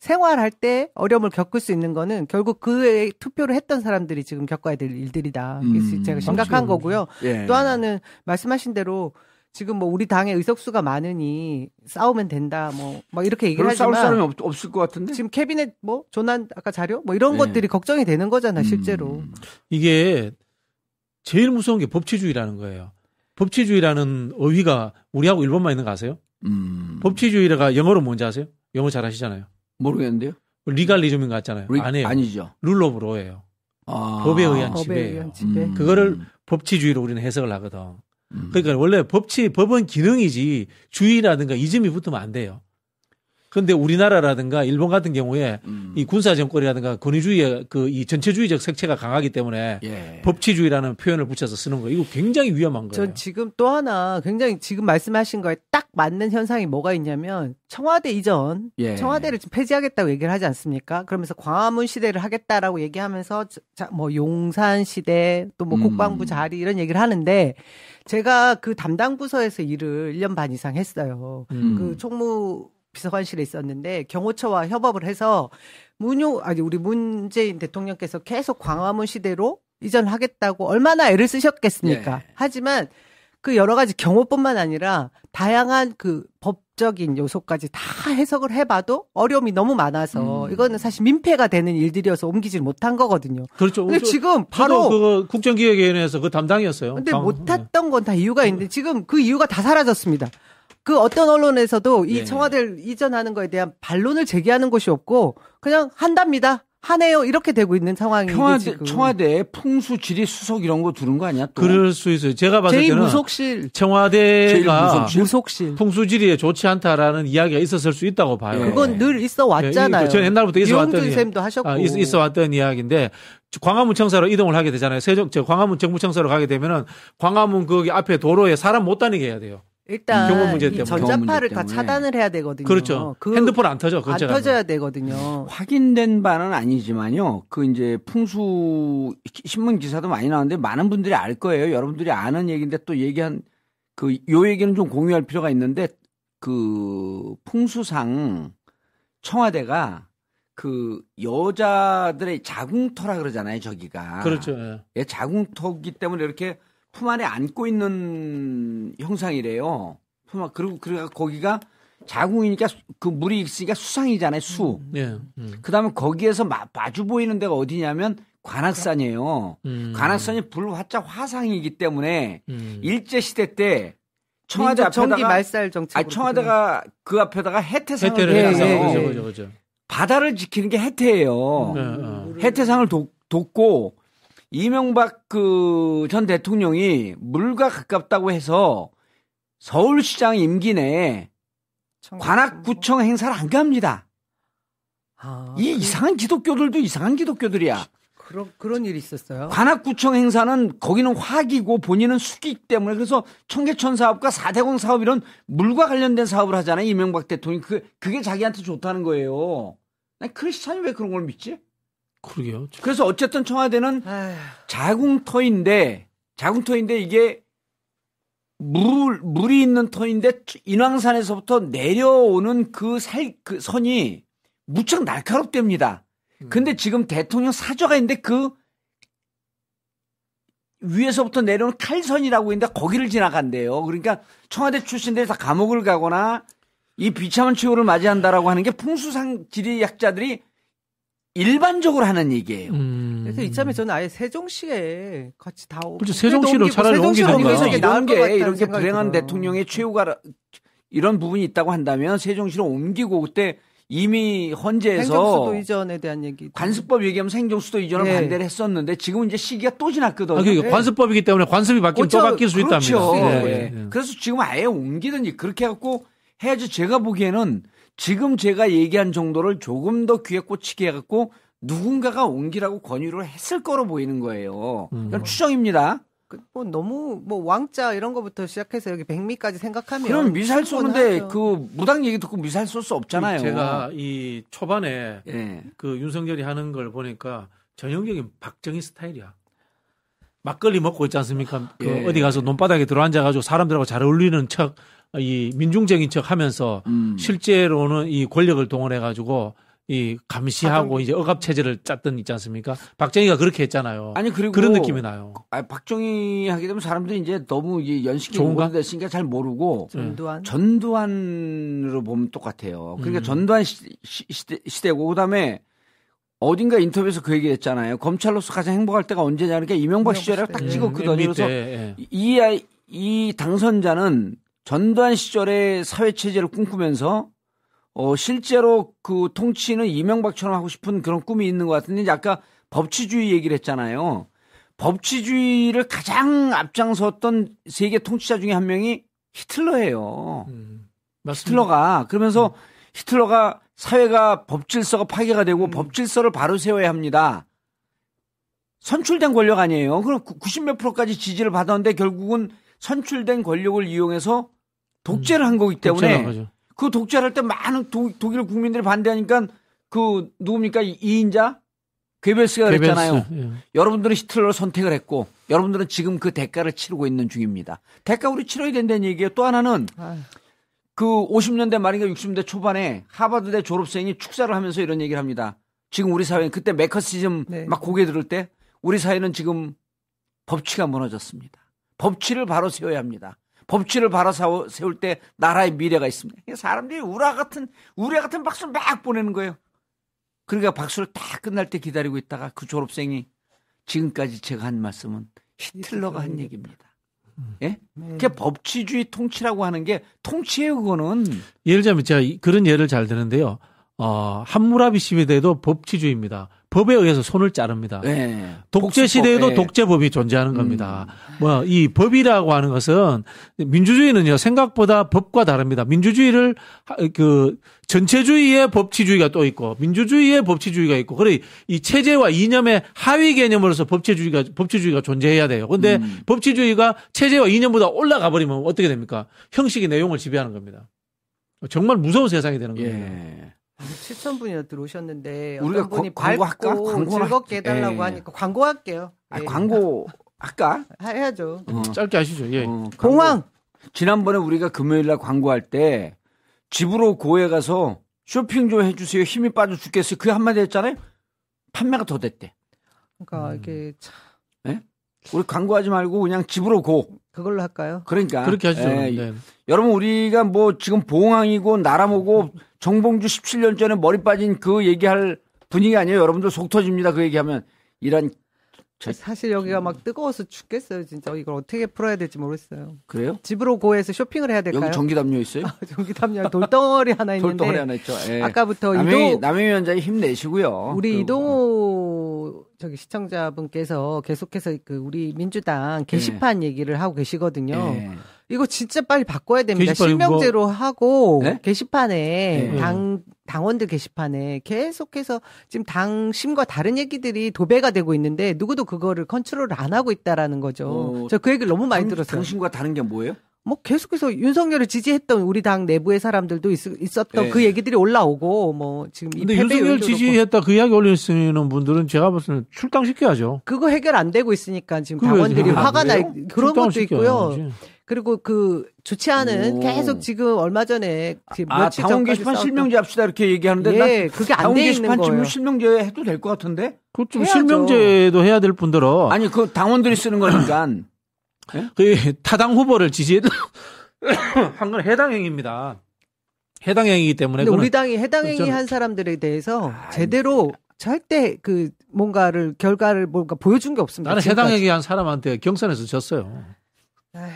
생활할 때 어려움을 겪을 수 있는 거는 결국 그에 투표를 했던 사람들이 지금 겪어야 될 일들이다. 음. 제가 심각한 그렇죠. 거고요. 예. 또 하나는 말씀하신 대로 지금 뭐 우리 당의 의석수가 많으니 싸우면 된다. 뭐, 뭐 이렇게 얘기를 별로 싸울 하지만 사람이 없, 없을 것 같은데. 지금 캐비넷 뭐 조난 아까 자료 뭐 이런 네. 것들이 걱정이 되는 거잖아 실제로. 음. 이게 제일 무서운 게 법치주의라는 거예요. 법치주의라는 어휘가 우리하고 일본만 있는 거 아세요? 음. 법치주의가 영어로 뭔지 아세요? 영어 잘 하시잖아요. 모르겠는데요. legalism인 것 같잖아요. 리- 아니에요. 아니죠. rule of law예요. 아. 법에 의한 법에 지배예요. 의한 지배. 음. 그거를 법치주의로 우리는 해석을 하거든. 음. 그러니까 원래 법치 법은 기능이지 주의라든가 이즘이 붙으면 안 돼요. 그런데 우리나라라든가 일본 같은 경우에 음. 이 군사 정권이라든가 권위주의의 그 이 전체주의적 색채가 강하기 때문에 예. 법치주의라는 표현을 붙여서 쓰는 거 이거 굉장히 위험한 거예요. 전 지금 또 하나 굉장히 지금 말씀하신 거에 딱 맞는 현상이 뭐가 있냐면 청와대 이전 예. 청와대를 지금 폐지하겠다고 얘기를 하지 않습니까? 그러면서 광화문 시대를 하겠다라고 얘기하면서 자, 뭐 용산 시대 또뭐 음. 국방부 자리 이런 얘기를 하는데 제가 그 담당 부서에서 일을 1년 반 이상 했어요. 음. 그 총무 비서관실에 있었는데 경호처와 협업을 해서 문효 아니 우리 문재인 대통령께서 계속 광화문 시대로 이전하겠다고 얼마나 애를 쓰셨겠습니까? 예. 하지만 그 여러 가지 경호뿐만 아니라 다양한 그 법적인 요소까지 다 해석을 해봐도 어려움이 너무 많아서 음. 이거는 사실 민폐가 되는 일들이어서 옮기질 못한 거거든요. 그렇죠. 근데 저- 지금 바로 그 국정기획위원회에서 그 담당이었어요. 근데 당- 못했던 건 다 이유가 있는데 지금 그 이유가 다 사라졌습니다. 그 어떤 언론에서도 이 예. 청와대를 이전하는 거에 대한 반론을 제기하는 것이 없고 그냥 한답니다. 하네요. 이렇게 되고 있는 상황이 청와대, 지금. 청와대 풍수 지리 수석 이런 거 두는 거 아니야? 또? 그럴 수 있어요. 제가 봤을 때는 제2무속실. 제일 청와대가. 무속실. 풍수 지리에 좋지 않다라는 이야기가 있었을 수 있다고 봐요. 예. 그건 늘 있어 왔잖아요. 예, 전 옛날부터 있어 왔더니 쌤도 하셨고. 아, 있, 있어 왔던 이야기인데 광화문 청사로 이동을 하게 되잖아요. 세종 저 광화문 정부 청사로 가게 되면은 광화문 거기 앞에 도로에 사람 못 다니게 해야 돼요. 일단 경호 문제 이 때문에. 전자파를 다 차단을 해야 되거든요. 그렇죠. 그 핸드폰 안 터져. 안 터져야 되거든요. 확인된 바는 아니지만요. 그 이제 풍수 신문 기사도 많이 나오는데 많은 분들이 알 거예요. 여러분들이 아는 얘기인데 또 얘기한 그 요 얘기는 좀 공유할 필요가 있는데 그 풍수상 청와대가 그 여자들의 자궁터라 그러잖아요. 저기가 그렇죠. 예. 예, 자궁터기 때문에 이렇게 품 안에 안고 있는 형상이래요. 품 안, 그리고 그리고 거기가 자궁이니까 수- 그 물이 있으니까 수상이잖아요. 수. 예. 음. 그다음에 거기에서 마, 마주 보이는 데가 어디냐면 관악산이에요. 음. 관악산이 불화자 화상이기 때문에 음. 일제 시대 때 청와대 앞에다가 말살 정책. 아 청와대가 그 앞에다가 해태상을 예, 해서 예, 그죠, 예. 그죠, 그죠. 바다를 지키는 게 해태예요. 예, 예. 해태상을 돋, 돋고 이명박 그 전 대통령이 물과 가깝다고 해서 서울시장 임기 내에 관악구청 행사를 안 갑니다. 아, 이 이상한 기독교들도 이상한 기독교들이야. 그런 그런 일이 있었어요. 관악구청 행사는 거기는 화기고 본인은 수기 때문에 그래서 청계천 사업과 사대공 사업 이런 물과 관련된 사업을 하잖아요. 이명박 대통령이 그 그게 자기한테 좋다는 거예요. 난 크리스찬이 왜 그런 걸 믿지? 그러게요. 그래서 어쨌든 청와대는 아휴, 자궁터인데 자궁터인데 이게 물 물이 있는 터인데 인왕산에서부터 내려오는 그살그 선이 무척 날카롭답니다. 근데 지금 대통령 사저가 있는데 그 위에서부터 내려오는 칼선이라고 있는데 거기를 지나간대요. 그러니까 청와대 출신들이 다 감옥을 가거나 이 비참한 최후를 맞이한다라고 하는 게 풍수상 지리학자들이 일반적으로 하는 얘기예요. 음. 그래서 이참에 저는 아예 세종시에 같이 다 오- 그렇죠. 세종시로 옮기고 차라리 이게 나을 이런 것게 이렇게 불행한 들어요. 대통령의 최후가 이런 부분이 있다고 한다면 세종시로 옮기고 그때 이미 헌재에서 행정수도 이전에 대한 얘기. 관습법 얘기하면서 행정수도 이전을 네. 반대를 했었는데 지금은 이제 시기가 또 지났거든요. 아, 그러니까 네. 관습법이기 때문에 관습이 바뀌면 또 그렇죠. 바뀔 수 그렇죠. 있답니다. 예. 예, 예. 그래서 지금 아예 옮기든지 그렇게 해갖고 해야지 제가 보기에는 지금 제가 얘기한 정도를 조금 더 귀에 꽂히게 해갖고 누군가가 옮기라고 권유를 했을 거로 보이는 거예요. 음. 이건 추정입니다. 그, 뭐 너무 뭐 왕자 이런 거부터 시작해서 여기 백미까지 생각하면 그럼 미사일 쏘는데 충분하죠. 그 무당 얘기 듣고 미사일 쏠 수 없잖아요. 제가 이 초반에 예. 그 윤석열이 하는 걸 보니까 전형적인 박정희 스타일이야. 막걸리 먹고 있지 않습니까? 그 예. 어디 가서 논바닥에 들어앉아가지고 사람들하고 잘 어울리는 척, 이 민중적인 척 하면서 음. 실제로는 이 권력을 동원해 가지고 이 감시하고 박정희. 이제 억압 체제를 짰던 있지 않습니까? 박정희가 그렇게 했잖아요. 아니 그리고 그런 느낌이 나요. 아, 박정희 하게 되면 사람들이 이제 너무 이 연식이 좋은가? 오래됐으니까 잘 모르고 전두환. 전두환으로 보면 똑같아요. 그러니까 음. 전두환 시, 대 시대고 그다음에 어딘가 인터뷰에서 그 얘기 했잖아요. 검찰로서 가장 행복할 때가 언제냐 그러니까 이명박 이명박 시절이라고 딱 시대. 찍었거든요. 음, 그래서 밑에, 예. 이 당선자는 전두환 시절의 사회 체제를 꿈꾸면서 어, 실제로 그 통치는 이명박처럼 하고 싶은 그런 꿈이 있는 것 같은데 아까 법치주의 얘기를 했잖아요. 법치주의를 가장 앞장섰던 세계 통치자 중에 한 명이 히틀러예요. 음. 히틀러가 그러면서 히틀러가 사회가 법질서가 파괴가 되고 법질서를 바로 세워야 합니다. 선출된 권력 아니에요. 그럼 90몇 프로까지 지지를 받았는데 결국은 선출된 권력을 이용해서 독재를 한 거기 때문에. 그 독재를 할 때 많은 독, 독일 국민들이 반대하니까 그 누굽니까 이- 이인자 괴벨스가 그랬잖아요. 개별수, 예. 여러분들은 히틀러를 선택을 했고 여러분들은 지금 그 대가를 치르고 있는 중입니다. 대가 우리 치러야 된다는 얘기예요. 또 하나는 아유, 그 50년대 말인가 60년대 초반에 하버드대 졸업생이 축사를 하면서 이런 얘기를 합니다. 지금 우리 사회는 그때 메커시즘 네. 막 고개 들을 때 우리 사회는 지금 법치가 무너졌습니다. 법치를 바로 세워야 합니다. 법치를 바로 사오- 세울 때 나라의 미래가 있습니다. 사람들이 우라 같은 우레 같은 박수를 막 보내는 거예요. 그러니까 박수를 다 끝날 때 기다리고 있다가 그 졸업생이 지금까지 제가 한 말씀은 히틀러가 한 얘기입니다. 예? 네. 그게 법치주의 통치라고 하는 게 통치예요, 그거는. 예를 들자면 제가 이- 그런 예를 잘 드는데요. 어, 함무라비 시대에도 법치주의입니다. 법에 의해서 손을 자릅니다. 예. 독재 시대에도 예. 독재법이 존재하는 겁니다. 뭐이 법이라고 하는 것은 민주주의는요 생각보다 법과 다릅니다. 민주주의를 하- 그 전체주의의 법치주의가 또 있고 민주주의의 법치주의가 있고 그래 이 체제와 이념의 하위 개념으로서 법치주의가 법치주의가 존재해야 돼요. 근데 음. 법치주의가 체제와 이념보다 올라가 버리면 어떻게 됩니까? 형식의 내용을 지배하는 겁니다. 정말 무서운 세상이 되는 겁니다. 예. 7천 분이나 들어오셨는데 우리가 어떤 분이 거- 광고 할까? 밝고 광고나 즐겁게. 해달라고 예. 하니까 광고할게요. 아, 예. 광고 할까? 하- 해야죠. 어. 짧게 하시죠. 예. 어, 광고. 공황 지난번에 우리가 금요일 날 광고할 때 집으로 고에 가서 쇼핑 좀 해주세요. 힘이 빠져 죽겠어요. 그 한마디 했잖아요. 판매가 더 됐대. 그러니까 음. 이게 참 우리 광고하지 말고 그냥 집으로 고. 그걸로 할까요? 그러니까. 그렇게 하시죠. 예, 네. 여러분 우리가 뭐 지금 봉황이고 나라모고 정봉주 17년 전에 머리 빠진 그 얘기할 분위기 아니에요. 여러분들 속 터집니다. 그 얘기하면 이런 저- 사실 여기가 막 뜨거워서 죽겠어요. 진짜 이걸 어떻게 풀어야 될지 모르겠어요. 그래요? 집으로 고해서 쇼핑을 해야 될까요? 여기 전기담요 있어요? 전기담요 돌덩어리 하나 있는데 돌덩어리 하나 있죠. 예. 아까부터 남영희, 이동 남영희 위원장이 힘내시고요. 우리 그- 이동호 저기 시청자분께서 계속해서 그 우리 민주당 게시판 얘기를 하고 계시거든요. 예. 이거 진짜 빨리 바꿔야 됩니다. 게시판이 실명제로 하고 네? 게시판에 네. 당 당원들 게시판에 계속해서 지금 당심과 다른 얘기들이 도배가 되고 있는데 누구도 그거를 컨트롤을 안 하고 있다라는 거죠. 어, 저그 얘기를 너무 많이 당- 들었어요. 당신과 다른 게 뭐예요? 뭐 계속해서 윤석열을 지지했던 우리 당 내부의 사람들도 있, 었던 네. 그 얘기들이 올라오고 뭐 지금 이 근데 윤석열 지지했다 그 이야기 올리시는 분들은 제가 봤을 때는 출당시켜야죠. 그거 해결 안 되고 있으니까 지금 당원들이 왜 화가 나 그래요? 그런 것도 있고요. 그리고 그 좋지 않은 오. 계속 지금 얼마 전에 지금 아, 며칠 당원 전까지 게시판 실명제 합시다 이렇게 얘기하는데 난 예, 그게 안 당원 돼 있는 게시판 거예요. 지금 실명제 해도 될 것 같은데? 그좀. 실명제도 해야 될 뿐더러 아니 그 당원들이 쓰는 거니까 그 타당 후보를 지지한 건 해당 행위입니다. 해당 행위이기 때문에 우리 당이 해당 행위 한 사람들에 대해서 아, 제대로 절대 그 뭔가를 결과를 뭔가 보여준 게 없습니다. 나는 해당 지금까지. 행위한 사람한테 경선에서 졌어요.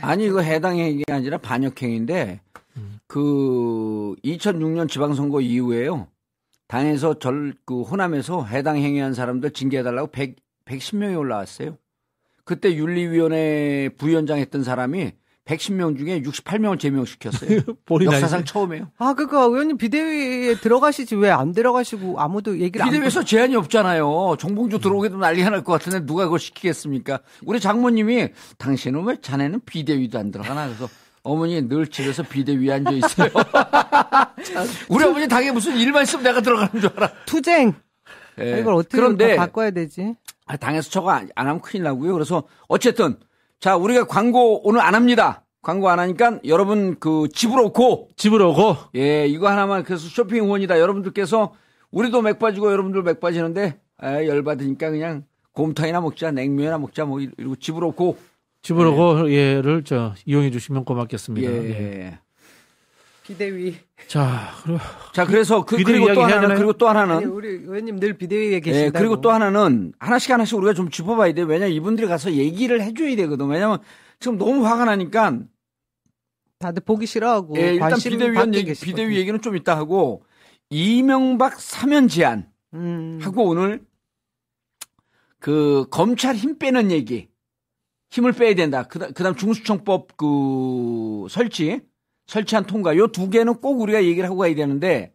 아니 이거 해당 행위가 아니라 반역 행위인데 음. 그 2006년 지방선거 이후에요. 당에서 절 그 호남에서 해당 행위한 사람들 징계해 달라고 100 110명이 올라왔어요. 그때 윤리위원회 부위원장 했던 사람이 110명 중에 68명을 제명시켰어요. 역사상? 처음이에요. 아, 그니까 의원님 비대위에 들어가시지 왜 안 들어가시고 아무도 얘기를 안 비대위에서 제한이 없잖아요. 정봉주 들어오게도 난리가 날 것 같은데 누가 그걸 시키겠습니까? 우리 장모님이 당신은 왜 자네는 비대위도 안 들어가나? 그래서 어머니 늘 집에서 비대위에 앉아 있어요. 우리 어머니 당에 무슨 일만 있으면 내가 들어가는 줄 알아. 투쟁. 예. 아, 이걸 어떻게 그런데 바꿔야 되지? 아, 당에서 저거 안, 안 하면 큰일 나고요. 그래서 어쨌든 자 우리가 광고 오늘 안 합니다. 광고 안 하니까 여러분 그 집으로 고 집으로 오고 예 이거 하나만 그래서 쇼핑 후원이다. 여러분들께서 우리도 맥 빠지고 여러분들 맥 빠지는데 아, 열 받으니까 그냥 곰탕이나 먹자 냉면이나 먹자 뭐 이러고 집으로 고 집으로 오고 예를 저 이용해 주시면 고맙겠습니다. 예. 예. 비대위. 자, 그리고 자 그래서 그 비대위 그리고 또 하나는? 그리고 또 하나는 우리 의원님 늘 비대위에 계신다고. 예, 그리고 또 하나는 하나씩 하나씩 우리가 좀 짚어봐야 돼. 왜냐 면 이분들이 가서 얘기를 해줘야 되거든. 왜냐면 지금 너무 화가 나니까 다들 보기 싫어하고 예, 일단 비대위원 얘기, 계시거든요. 비대위 얘기는 좀 이따 하고 이명박 사면 제안 음. 하고 오늘 그 검찰 힘 빼는 얘기 힘을 빼야 된다. 그다음, 그다음 중수청법 그 설치 설치한 통과 요 두 개는 꼭 우리가 얘기를 하고 가야 되는데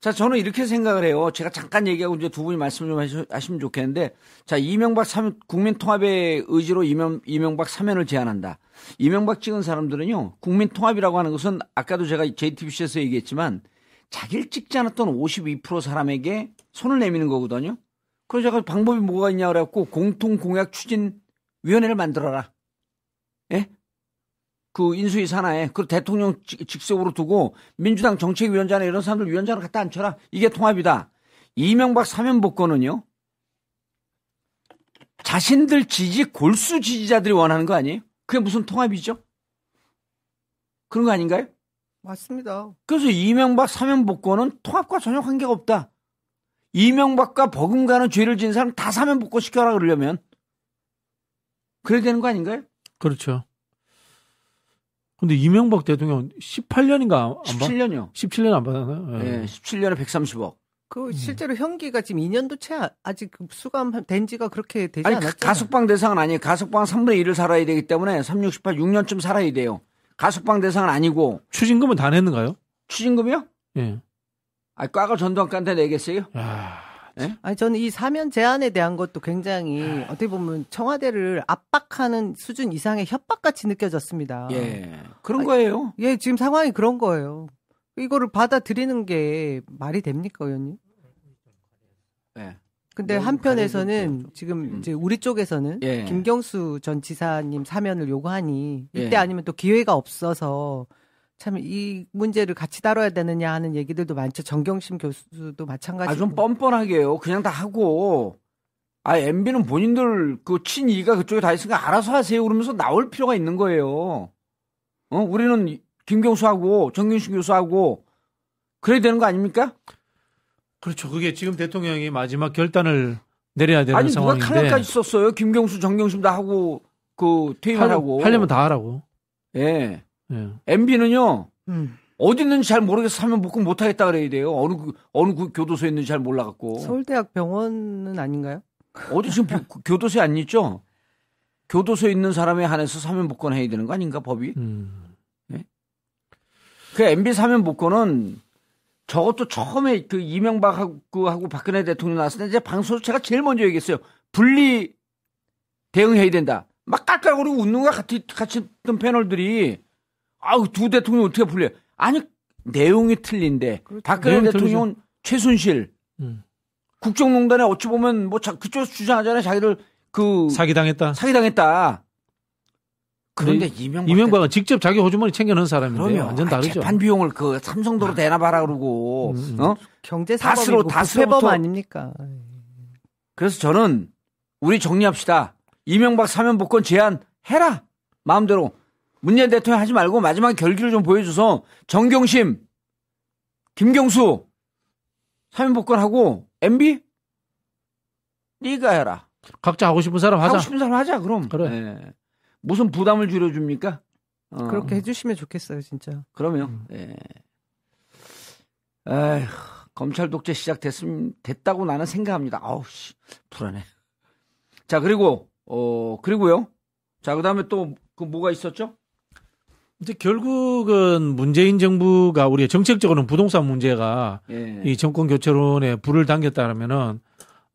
자 저는 이렇게 생각을 해요. 제가 잠깐 얘기하고 이제 두 분이 말씀 좀 하시- 하시면 좋겠는데 자 이명박 사면 국민 통합의 의지로 이명, 이명박 사면을 제안한다. 이명박 찍은 사람들은요 국민 통합이라고 하는 것은 아까도 제가 JTBC에서 얘기했지만 자기를 찍지 않았던 52% 사람에게 손을 내미는 거거든요. 그래서 제가 방법이 뭐가 있냐 그래갖고 공통 공약 추진 위원회를 만들어라. 예? 그 인수위 산하에 그 대통령 직- 직속으로 두고 민주당 정책위원장이나 이런 사람들 위원장을 갖다 앉혀라. 이게 통합이다. 이명박 사면 복권은요. 자신들 지지 골수 지지자들이 원하는 거 아니에요? 그게 무슨 통합이죠? 그런 거 아닌가요? 맞습니다. 그래서 이명박 사면 복권은 통합과 전혀 관계가 없다. 이명박과 버금가는 죄를 지은 사람 다 사면 복권 시켜라 그러려면 그래야 되는 거 아닌가요? 그렇죠. 근데 이명박 대통령 18년인가 안 받? 17년이요. 17년 안 받았나요? 예, 17년에 130억. 그 실제로 현기가 지금 2년도 채 아- 아직 그 수감된 지가 그렇게 되지 아니 않았죠. 가석방 대상은 아니에요. 가석방 3분의 1을 살아야 되기 때문에 3, 6, 18, 6년쯤 살아야 돼요. 가석방 대상은 아니고 추징금은 다 냈는가요? 추징금이요? 예. 아, 과거 전두환한테 내겠어요? 야, 아니 저는 이 사면 제한에 대한 것도 굉장히 어떻게 보면 청와대를 압박하는 수준 이상의 협박같이 느껴졌습니다. 예, 그런 거예요. 예, 지금 상황이 그런 거예요. 이거를 받아들이는 게 말이 됩니까, 의원님? 예, 근데 한편에서는 지금 음. 이제 우리 쪽에서는 예. 김경수 전 지사님 사면을 요구하니 이때 예. 아니면 또 기회가 없어서 참 이 문제를 같이 다뤄야 되느냐 하는 얘기들도 많죠. 정경심 교수도 마찬가지고. 아, 좀 뻔뻔하게요. 그냥 다 하고. 아, MB는 본인들 그 친이가 그쪽에 다 있으니까 알아서 하세요. 그러면서 나올 필요가 있는 거예요. 어, 우리는 김경수하고 정경심 교수하고 그래야 되는 거 아닙니까? 그렇죠. 그게 지금 대통령이 마지막 결단을 내려야 되는 아니, 누가 상황인데 칼날까지 썼어요. 김경수, 정경심 다 하고 그 퇴임하라고. 하려면 다 하라고. 예. 예. MB는요. 음. 어디 있는지 잘 모르겠어 하면 복권 못 하겠다 그래야 돼요. 어느 그- 어느 그 교도소에 있는지 잘 몰라 갖고. 서울대학 병원은 아닌가요? 어디 지금 교- 교도소에 안 있죠? 교도소에 있는 사람에 한해서 사면 복권 해야 되는 거 아닌가 법이? 음. 그 MB 사면 복권은 저것도 처음에 그 이명박하고 하고 박근혜 대통령 나왔을 때 이제 방송에서 제가 제일 먼저 얘기했어요. 분리 대응해야 된다. 막 깔깔거리고 웃는 거 같이 같이 있던 패널들이 아우 두 대통령 어떻게 분리? 아니 내용이 틀린데 그렇죠. 박근혜 대통령은 최순실 음. 국정농단에 어찌 보면 뭐 자, 그쪽에서 주장하잖아요. 자기를 그 사기당했다. 사기당했다. 그런데 이명박 이명박은 직접 자기 호주머니 챙겨넣은 사람인데 그러면 완전 다르죠. 재판 비용을 그 삼성도로 대납하라 그러고 음, 음. 어 경제 다스로- 부패범 아닙니까? 그래서 저는 우리 정리합시다 이명박 사면 복권 제안 해라 마음대로 문재인 대통령 하지 말고 마지막 결기를 좀 보여줘서 정경심 김경수 사면복권하고 MB 네가 해라. 각자 하고 싶은 사람 하자. 하고 싶은 사람 하자 그럼. 그래. 예. 무슨 부담을 줄여줍니까? 어, 그렇게 해주시면 좋겠어요, 진짜. 그러면 음. 예. 에휴, 검찰 독재 시작됐음 됐다고 나는 생각합니다. 아우 씨 불안해. 자 그리고 어 그리고요. 자 그다음에 또 그 뭐가 있었죠? 이제 결국은 문재인 정부가 우리가 정책적으로는 부동산 문제가 예. 이 정권 교체론에 불을 당겼다면은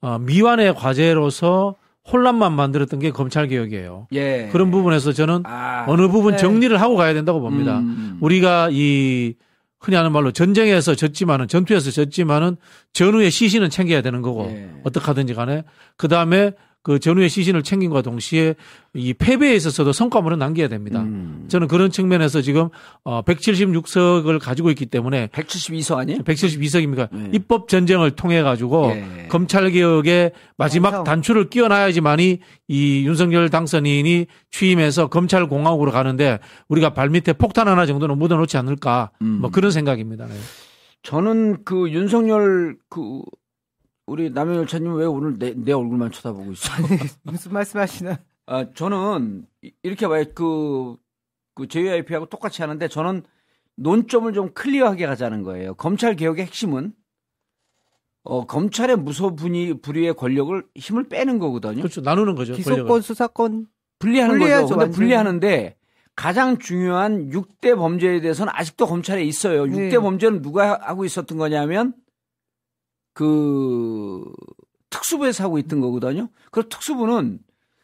어, 미완의 과제로서 혼란만 만들었던 게 검찰 개혁이에요. 예. 그런 부분에서 저는 아, 어느 부분 네. 정리를 하고 가야 된다고 봅니다. 음. 우리가 이 흔히 하는 말로 전쟁에서 졌지만은 전투에서 졌지만은 전후의 시신은 챙겨야 되는 거고 예. 어떻게 하든지 간에 그 다음에 그 전후의 시신을 챙김과 동시에 이 패배에 있어서도 성과물은 남겨야 됩니다. 음. 저는 그런 측면에서 지금 어 176석을 가지고 있기 때문에 172석 아니에요? 172석입니까? 네. 입법 전쟁을 통해 가지고 예. 검찰 개혁의 마지막 완성. 단추를 끼워놔야지만이 이 윤석열 당선인이 취임해서 검찰 공화국으로 가는데 우리가 발밑에 폭탄 하나 정도는 묻어놓지 않을까 음. 뭐 그런 생각입니다. 네. 저는 그 윤석열 그 우리 남현 열차님 왜 오늘 내, 내 얼굴만 쳐다보고 있어? 무슨 말씀하시나? 아 저는 이- 이렇게 봐요. 그, 그 JYP하고 똑같이 하는데 저는 논점을 좀 클리어하게 가자는 거예요. 검찰 개혁의 핵심은 어, 검찰의 무소 분위 불위의 권력을 힘을 빼는 거거든요. 그렇죠. 나누는 거죠. 권력을. 기소권, 수사권. 분리하는 분리해야죠, 거죠. 근데. 분리하는데 가장 중요한 6대 범죄에 대해서는 아직도 검찰에 있어요. 6대 네. 범죄는 누가 하고 있었던 거냐면 그 특수부에서 하고 있던 거거든요. 그 특수부는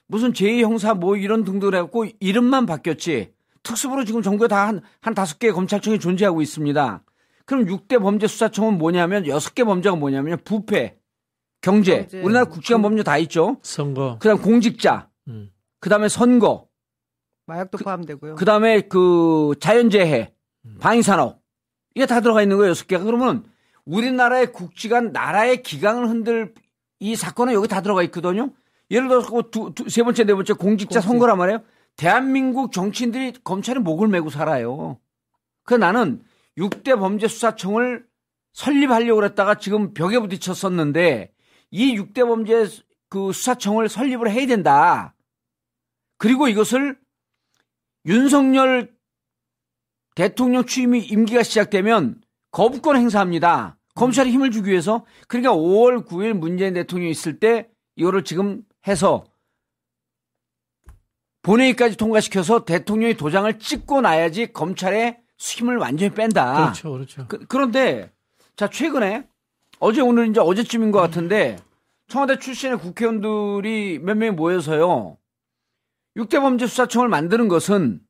무슨 제2형사 뭐 이런 등등 해갖고 이름만 바뀌었지. 특수부로 지금 전국에 다 한, 한 다섯 개의 검찰청이 존재하고 있습니다. 그럼 6대 범죄 수사청은 뭐냐면 여섯 개 범죄가 뭐냐면 부패, 경제, 경제. 우리나라 국지관 범죄 다 있죠. 선거. 그 다음 공직자, 음. 그 다음에 선거, 마약도 포함되고요. 그 다음에 그 자연재해, 방위산업, 이게 다 들어가 있는 거예요, 여섯 개가. 그러면 우리나라의 국지관, 나라의 기강을 흔들 이 사건은 여기 다 들어가 있거든요. 예를 들어서 그 두, 두, 세 번째, 네 번째 공직자 공직. 선거란 말이에요. 대한민국 정치인들이 검찰에 목을 메고 살아요. 그 나는 6대 범죄 수사청을 설립하려고 그랬다가 지금 벽에 부딪혔었는데 이 6대 범죄 그 수사청을 설립을 해야 된다. 그리고 이것을 윤석열 대통령 취임이 임기가 시작되면 거부권 행사합니다. 검찰에 힘을 주기 위해서. 그러니까 5월 9일 문재인 대통령이 있을 때 이거를 지금 해서 본회의까지 통과시켜서 대통령이 도장을 찍고 나야지 검찰의 힘을 완전히 뺀다. 그렇죠. 그렇죠. 그, 그런데 자 최근에 어제 오늘 이제 어제쯤인 것 같은데 청와대 출신의 국회의원들이 몇 명이 모여서요 6대 범죄 수사청을 만드는 것은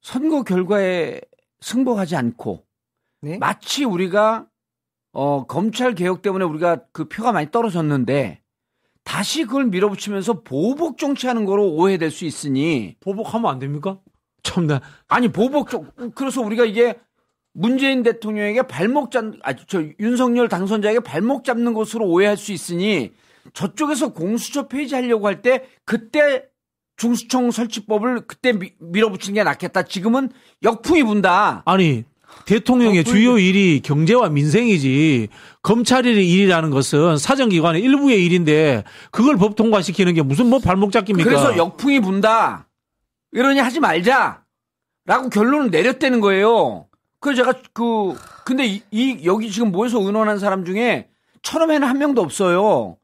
선거 결과에 승복하지 않고 네? 마치 우리가 어 검찰 개혁 때문에 우리가 그 표가 많이 떨어졌는데 다시 그걸 밀어붙이면서 보복 정치하는 거로 오해될 수 있으니 보복하면 안 됩니까? 참나. 아니 보복 정 그래서 우리가 이게 문재인 대통령에게 발목 잡, 아, 저 윤석열 당선자에게 발목 잡는 것으로 오해할 수 있으니 저쪽에서 공수처 폐지하려고 할 때 그때 중수청 설치법을 그때 미- 밀어붙이는 게 낫겠다. 지금은 역풍이 분다. 아니 대통령의 어, 주요 일이 경제와 민생이지 검찰의 일이라는 것은 사정기관의 일부의 일인데 그걸 법 통과시키는 게 무슨 뭐 발목 잡기입니까? 그래서 역풍이 분다. 이러니 하지 말자. 라고 결론을 내렸다는 거예요. 그래서 제가 그, 근데 이, 이 여기 지금 모여서 의논한 사람 중에 처음에는 한 명도 없어요.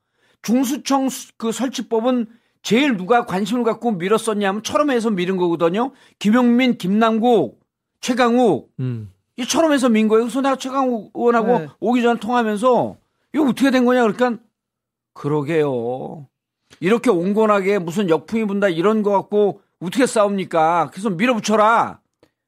중수청 수- 그 설치법은 제일 누가 관심을 갖고 밀었었냐면 철험에서 밀은 거거든요. 김용민, 김남국, 최강욱 음. 이 철험에서 민 거예요. 그래서 내가 최강욱 의원하고 네. 오기 전에 통화하면서 이거 어떻게 된 거냐 그러니까 그러게요. 이렇게 온건하게 무슨 역풍이 분다 이런 거 갖고 어떻게 싸웁니까? 그래서 밀어붙여라.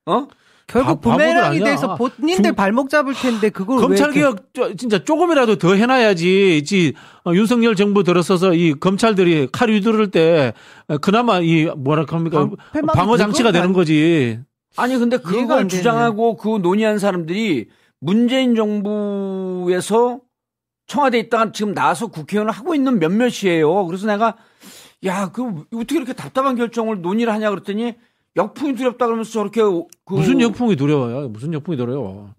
어? 결국 부메랑이. 돼서 본인들 중- 발목 잡을 텐데 그걸 검찰 왜 개혁 저- 진짜 조금이라도 더 해놔야지. 이 어, 윤석열 정부 들어서서 이 검찰들이 칼 휘두를 때 어, 그나마 이 뭐라 합니까 방- 방어 장치가 되는 거지. 아니 근데 그걸. 주장하고 그 논의한 사람들이 문재인 정부에서 청와대에 있다가 지금 나와서 국회의원을 하고 있는 몇몇이에요. 그래서 내가 야, 그 어떻게 이렇게 답답한 결정을 논의를 하냐 그랬더니 역풍이 두렵다 그러면서 저렇게 그 무슨 역풍이 두려워요? 무슨 역풍이 두려워?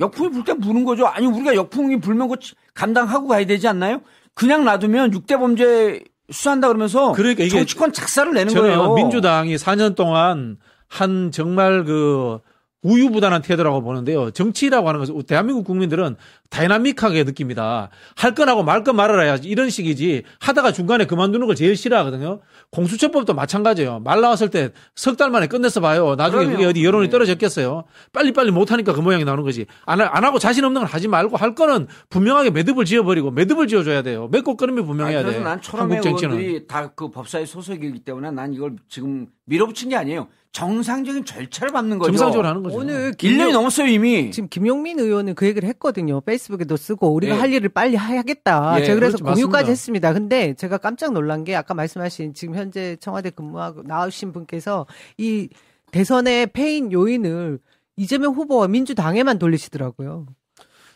역풍이 불 때 부는 거죠. 아니 우리가 역풍이 불면 그 감당하고 가야 되지 않나요? 그냥 놔두면 6대 범죄 수사한다 그러면서 그러니까 이게 정치권 작사를 내는 저는 거예요. 민주당이 4년 동안 한 정말 그 우유부단한 태도라고 보는데요. 정치라고 하는 것은 대한민국 국민들은 다이나믹하게 느낍니다. 할 건 하고 말 건 말을 해야지 이런 식이지 하다가 중간에 그만두는 걸 제일 싫어하거든요. 공수처법도 마찬가지예요. 말 나왔을 때 석 달 만에 끝내서 봐요. 나중에 그럼요. 그게 어디 여론이 네. 떨어졌겠어요. 빨리빨리 못하니까 그 모양이 나오는 거지. 안, 하- 안 하고 자신 없는 건 하지 말고 할 거는 분명하게 매듭을 지어버리고 매듭을 지어줘야 돼요. 맺고 끊으면 분명해야 그래서 돼. 난 초람의 한국 정치는. 의원들이 다 그 법사위 소속이기 때문에 난 이걸 지금 밀어붙인 게 아니에요. 정상적인 절차를 밟는 거죠. 정상적으로 하는 거죠. 오늘 1년이 김용, 넘었어요 이미. 지금 김용민 의원은 그 얘기를 했거든요. 페이스북에도 쓰고 우리가 예. 할 일을 빨리 해야겠다. 예, 제가 그래서 그렇죠. 공유까지 맞습니다. 했습니다. 근데 제가 깜짝 놀란 게 아까 말씀하신 지금 현재 청와대 근무하고 나오신 분께서 이 대선의 패인 요인을 이재명 후보와 민주당에만 돌리시더라고요.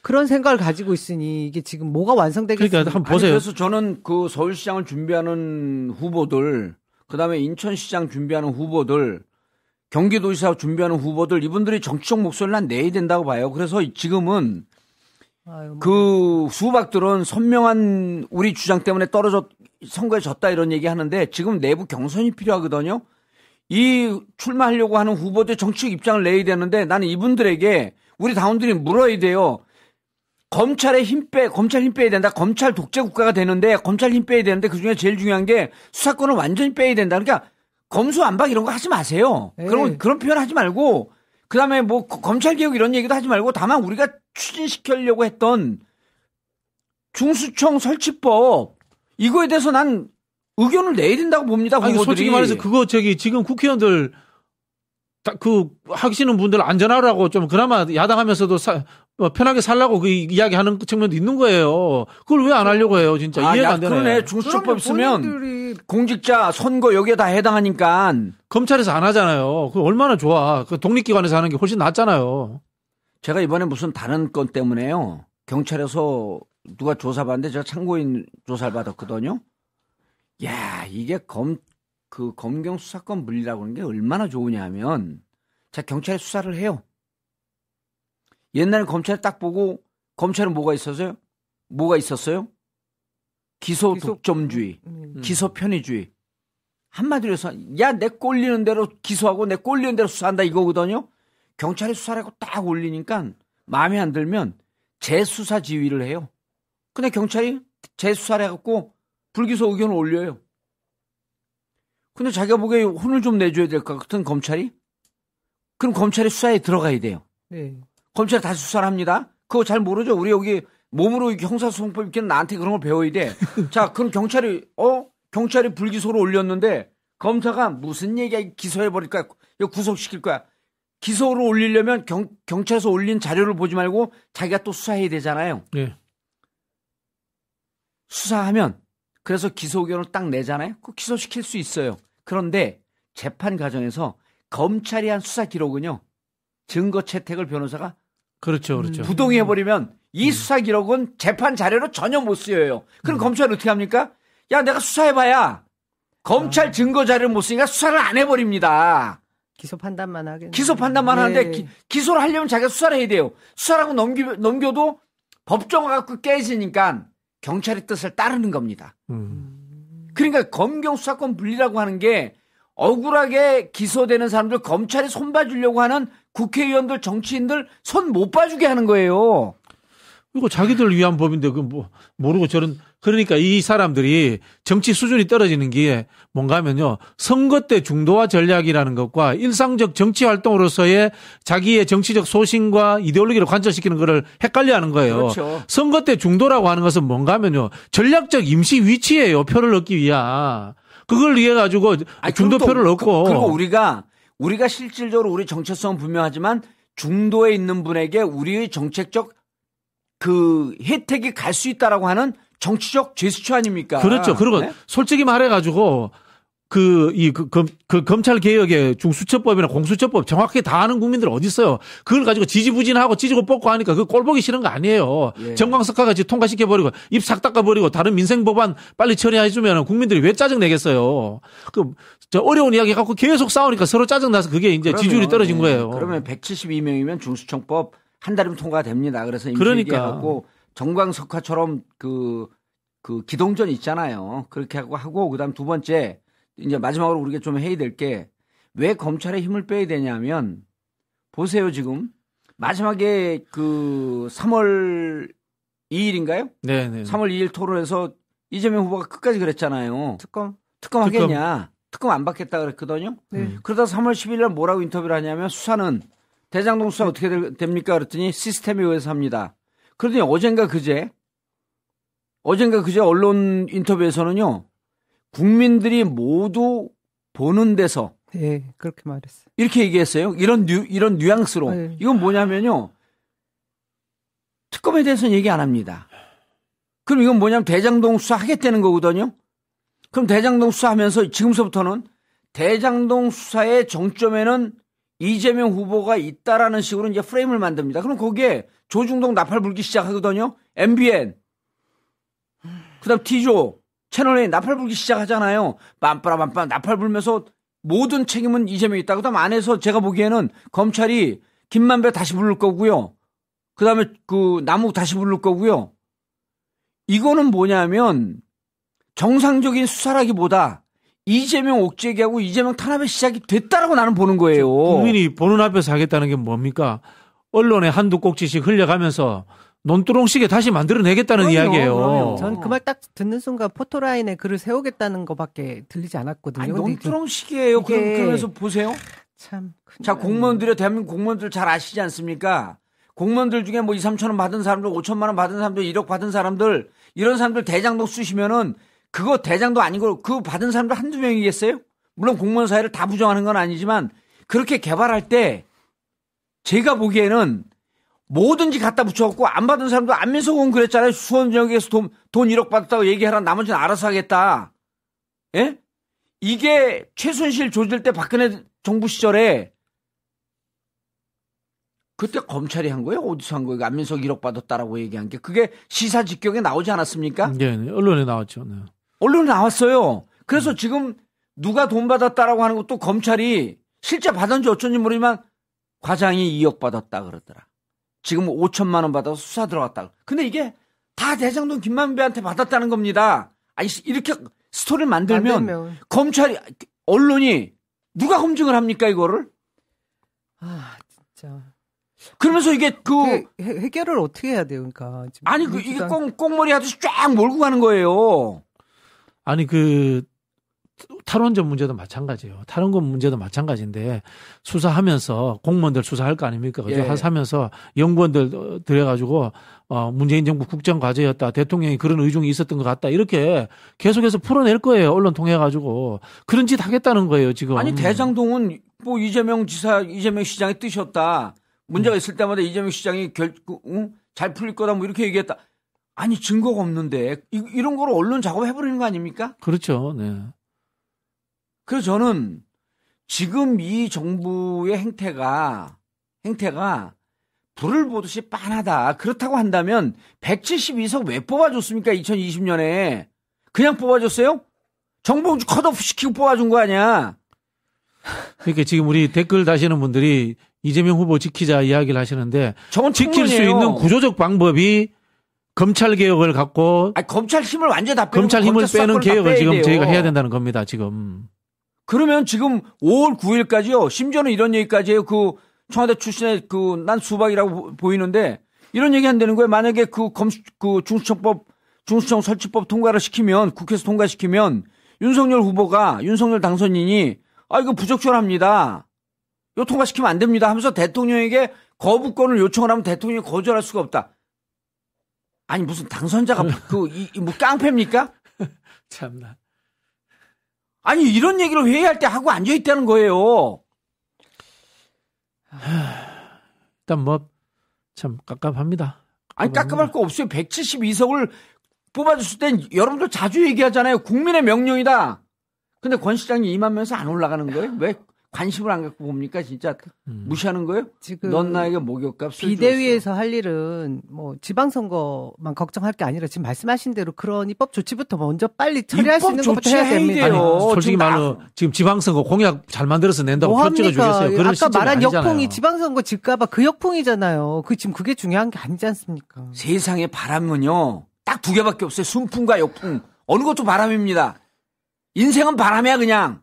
그런 생각을 가지고 있으니 이게 지금 뭐가 완성되겠습니까? 그러니까 한번 아니, 보세요. 그래서 저는 그 서울시장을 준비하는 후보들, 그 다음에 인천시장 준비하는 후보들, 경기도지사 준비하는 후보들 이분들이 정치적 목소리를 난 내야 된다고 봐요. 그래서 지금은 아유, 뭐. 그 수박들은 선명한 우리 주장 때문에 떨어졌 선거에 졌다 이런 얘기 하는데 지금 내부 경선이 필요하거든요. 이 출마하려고 하는 후보들 정치적 입장을 내야 되는데 나는 이분들에게 우리 당원들이 물어야 돼요. 검찰의 힘 빼, 검찰 힘 빼야 된다. 검찰 독재 국가가 되는데 검찰 힘 빼야 되는데 그 중에 제일 중요한 게 수사권을 완전히 빼야 된다. 그러니까 검수안박 이런 거 하지 마세요. 네. 그런 그런 표현 하지 말고 그다음에 뭐 거- 검찰 개혁 이런 얘기도 하지 말고 다만 우리가 추진시키려고 했던 중수청 설치법 이거에 대해서 난 의견을 내야 된다고 봅니다. 아니, 후보들이. 솔직히 말해서 그거 저기 지금 국회의원들 다- 그 하시는 분들 안전하라고 좀 그나마 야당하면서도 사- 어, 편하게 살라고 그 이야기하는 측면도 있는 거예요. 그걸 왜 안 하려고 해요, 진짜 아, 이해가 야, 안 되네. 그러네. 중수청법 있으면 본인들이 공직자 선거 여기에 다 해당하니까 검찰에서 안 하잖아요. 그 얼마나 좋아. 그 독립기관에서 하는 게 훨씬 낫잖아요. 제가 이번에 무슨 다른 건 때문에요. 경찰에서 누가 조사받는데 제가 참고인 조사를 받았거든요. 야, 이게 검, 그 검경 수사권 물리라고 하는 게 얼마나 좋으냐 하면 자, 경찰이 수사를 해요. 옛날에 검찰이 딱 보고 검찰은 뭐가 있었어요? 뭐가 있었어요? 기소 기소- 독점주의, 음. 기소 편의주의. 한마디로 해서 야, 내 꼴리는 대로 기소하고 내 꼴리는 대로 수사한다 이거거든요. 경찰이 수사를 하고 딱 올리니까 마음에 안 들면 재수사 지휘를 해요. 근데 경찰이 재수사를 해갖고 불기소 의견을 올려요. 근데 자기가 보기에 혼을 좀 내줘야 될 것 같은 검찰이? 그럼 검찰이 수사에 들어가야 돼요. 네. 검찰이 다시 수사를 합니다. 그거 잘 모르죠. 우리 여기 몸으로 형사소송법 있기는 나한테 그런 걸 배워야 돼. 자, 그럼 경찰이, 어? 경찰이 불기소를 올렸는데 검사가 무슨 얘기야? 기소해 버릴 거야. 이거 구속시킬 거야. 기소를 올리려면 경, 경찰에서 올린 자료를 보지 말고 자기가 또 수사해야 되잖아요. 예. 수사하면 그래서 기소 의견을 딱 내잖아요. 그 기소시킬 수 있어요. 그런데 재판 과정에서 검찰이 한 수사 기록은요. 증거 채택을 변호사가 그렇죠, 그렇죠. 부동의 해 버리면 이 수사 기록은 재판 자료로 전혀 못 쓰여요. 그럼 검찰이 어떻게 합니까? 야, 내가 수사해봐야 검찰 증거 자료를 못 쓰니까 수사를 안 해버립니다. 기소 판단만 하겠네. 기소 판단만 네. 하는데 기, 기소를 하려면 자기가 수사를 해야 돼요. 수사라고 넘기, 넘겨도 법정을 갖고 깨지니까 경찰의 뜻을 따르는 겁니다. 음. 그러니까 검경 수사권 분리라고 하는 게 억울하게 기소되는 사람들 검찰이 손 봐주려고 하는 국회의원들 정치인들 손 못 봐주게 하는 거예요. 이거 자기들 위한 법인데 그 뭐 모르고 저런 그러니까 이 사람들이 정치 수준이 떨어지는 게 뭔가 하면요. 선거 때 중도화 전략이라는 것과 일상적 정치 활동으로서의 자기의 정치적 소신과 이데올로기를 관철시키는 거를 헷갈려 하는 거예요. 그렇죠. 선거 때 중도라고 하는 것은 뭔가 하면요. 전략적 임시 위치예요. 표를 얻기 위한. 그걸 위해 가지고 중도표를 얻고 그, 리고 우리가 우리가 실질적으로 우리 정체성은 분명하지만 중도에 있는 분에게 우리의 정책적 그 혜택이 갈 수 있다라고 하는 정치적 제스처 아닙니까? 그렇죠. 그리고 네? 솔직히 말해가지고 그, 이, 그, 검, 그 검찰 개혁의 중수처법이나 공수처법 정확하게 다 아는 국민들 어디 있어요? 그걸 가지고 지지부진하고 찢고 뽑고 하니까 그 꼴 보기 싫은 거 아니에요. 예. 정광석화 같이 통과시켜버리고 입 싹 닦아버리고 다른 민생 법안 빨리 처리해주면 국민들이 왜 짜증 내겠어요? 그, 저 어려운 이야기 갖고 계속 싸우니까 서로 짜증나서 그게 이제 지지율이 그러면, 떨어진 예, 거예요. 그러면 172명이면 중수청법 한 달이면 통과됩니다. 그래서 그러니까. 임시하고 정광석화처럼 그, 그 기동전 있잖아요. 그렇게 하고 하고 그다음 두 번째 이제 마지막으로 우리가 좀 해야 될게 왜 검찰에 힘을 빼야 되냐면 보세요 지금 마지막에 그 3월 2일인가요? 네 네. 3월 2일 토론에서 이재명 후보가 끝까지 그랬잖아요. 특검. 특검 하겠냐? 특검 안 받겠다 그랬거든요. 네. 그러다 3월 10일 날 뭐라고 인터뷰를 하냐면 수사는 대장동 수사 어떻게 될- 됩니까? 그랬더니 시스템에 의해서 합니다. 그러더니 어젠가 그제 어젠가 그제 언론 인터뷰에서는요. 국민들이 모두 보는 데서 예, 그렇게 말했어요. 이렇게 얘기했어요. 이런 뉘, 이런 뉘앙스로. 네. 이건 뭐냐면요. 특검에 대해서는 얘기 안 합니다. 그럼 이건 뭐냐면 대장동 수사 하겠다는 거거든요. 그럼 대장동 수사하면서 지금서부터는 대장동 수사의 정점에는 이재명 후보가 있다라는 식으로 이제 프레임을 만듭니다. 그럼 거기에 조중동 나팔 불기 시작하거든요. MBN. 그 다음 T조. 채널A 나팔 불기 시작하잖아요. 빰빠라빰빰 나팔 불면서 모든 책임은 이재명이 있다. 그 다음 안에서 제가 보기에는 검찰이 김만배 다시 부를 거고요. 그 다음에 그 남욱 다시 부를 거고요. 이거는 뭐냐면 정상적인 수사라기보다 이재명 옥죄기하고 이재명 탄압의 시작이 됐다라고 나는 보는 거예요. 국민이 보는 앞에서 하겠다는 게 뭡니까? 언론에 한두 꼭지씩 흘려가면서 논두렁식에 다시 만들어내겠다는 그럼요, 이야기예요. 그럼요. 전 그 말 딱 듣는 순간 포토라인에 글을 세우겠다는 것밖에 들리지 않았거든요. 아니, 논두렁식이에요. 이게- 그럼 그러면서 보세요. 참. 큰일 자. 공무원들이 대한민국 공무원들 잘 아시지 않습니까? 공무원들 중에 뭐 2, 3천 원 받은 사람들, 5천만 원 받은 사람들, 1억 받은 사람들, 이런 사람들 대장동 쓰시면은 그거 대장도 아니고 그 받은 사람들 한두 명이겠어요? 물론 공무원 사회를 다 부정하는 건 아니지만 그렇게 개발할 때 제가 보기에는 뭐든지 갖다 붙여갖고 안 받은 사람도 안민석 의원 그랬잖아요. 수원역에서 돈, 돈 1억 받았다고 얘기하라. 나머지는 알아서 하겠다. 예? 이게 최순실 조질 때 박근혜 정부 시절에 그때 검찰이 한 거예요? 어디서 한 거예요? 안민석 1억 받았다라고 얘기한 게 그게 시사 직격에 나오지 않았습니까? 네, 네. 언론에 나왔죠. 네. 언론에 나왔어요. 그래서 지금 누가 돈 받았다라고 하는 것도 검찰이 실제 받은지 어쩐지 모르지만 과장이 2억 받았다 그러더라. 지금 5천만 원 받아서 수사 들어갔다. 근데 이게 다 대장동 김만배한테 받았다는 겁니다. 아니 이렇게 스토리를 만들면 만들면. 검찰이 언론이 누가 검증을 합니까 이거를? 아, 진짜. 그러면서 이게 그 해, 해- 해결을 어떻게 해야 돼요, 그러니까. 지금 아니 그 이게 꽁 꽁머리 하듯이 쫙 몰고 가는 거예요. 아니 그 탈원전 문제도 마찬가지예요. 탈원전 문제도 마찬가지인데 수사하면서 공무원들 수사할 거 아닙니까? 그죠? 예. 하면서 연구원들 어, 들여가지고 어 문재인 정부 국정 과제였다. 대통령이 그런 의중이 있었던 것 같다. 이렇게 계속해서 풀어낼 거예요. 언론 통해 가지고 그런 짓 하겠다는 거예요. 지금. 아니 대장동은 뭐 이재명 지사, 이재명 시장의 뜻이었다. 문제가 있을 때마다 이재명 시장이 결, 그, 응? 잘 풀릴 거다 뭐 이렇게 얘기했다. 아니 증거가 없는데 이, 이런 거를 언론 작업해버리는 거 아닙니까? 그렇죠. 네. 그래서 저는 지금 이 정부의 행태가 행태가 불을 보듯이 빤하다. 그렇다고 한다면 172석 왜 뽑아줬습니까? 2020년에 그냥 뽑아줬어요? 정봉주 컷오프 시키고 뽑아준 거 아니야? 그러니까 지금 우리 댓글 다시는 분들이 이재명 후보 지키자 이야기를 하시는데 저건 지킬 수. 있는 구조적 방법이 검찰 개혁을 갖고 아니, 검찰 힘을 완전히 다 빼고 검찰 힘을 검찰 빼는 개혁을 지금. 저희가 해야 된다는 겁니다. 지금. 그러면 지금 5월 9일까지요. 심지어는 이런 얘기까지 해요. 그 청와대 출신의 그 난 수박이라고 보- 보이는데 이런 얘기 한다는 거예요. 만약에 그 검, 그 중수청법, 중수청 설치법 통과를 시키면 국회에서 통과시키면 윤석열 후보가 윤석열 당선인이 아 이거 부적절합니다. 이거 통과시키면 안 됩니다. 하면서 대통령에게 거부권을 요청을 하면 대통령이 거절할 수가 없다. 아니 무슨 당선자가 그이뭐 깡패입니까? 참나. 아니 이런 얘기를 회의할 때 하고 앉아 있다는 거예요. 일단 뭐 참 깝깝합니다. 아니 깝깝할 거 없어요. 172석을 뽑아줬을 땐 여러분들 자주 얘기하잖아요. 국민의 명령이다. 근데 권 시장이 임하면서 안 올라가는 거예요? 왜 관심을 안 갖고 봅니까? 진짜 음. 무시하는 거예요? 지금 넌 나에게 목욕값 술 비대위에서 할 일은 뭐 지방선거만 걱정할 게 아니라 지금 말씀하신 대로 그런 입법 조치부터 먼저 빨리 처리할 수 있는 것부터 해야 조치해야 됩니다. 아니, 솔직히 지금 나- 말로 지금 지방선거 공약 잘 만들어서 낸다고 뭐 표 찍어 주겠어요. 합니까? 그런 아까 말한 아니잖아요. 역풍이 지방선거 질까봐 그 역풍이잖아요. 그 지금 그게 중요한 게 아니지 않습니까? 세상에 바람은요 딱 두 개밖에 없어요. 순풍과 역풍. 어느 것도 바람입니다. 인생은 바람이야 그냥.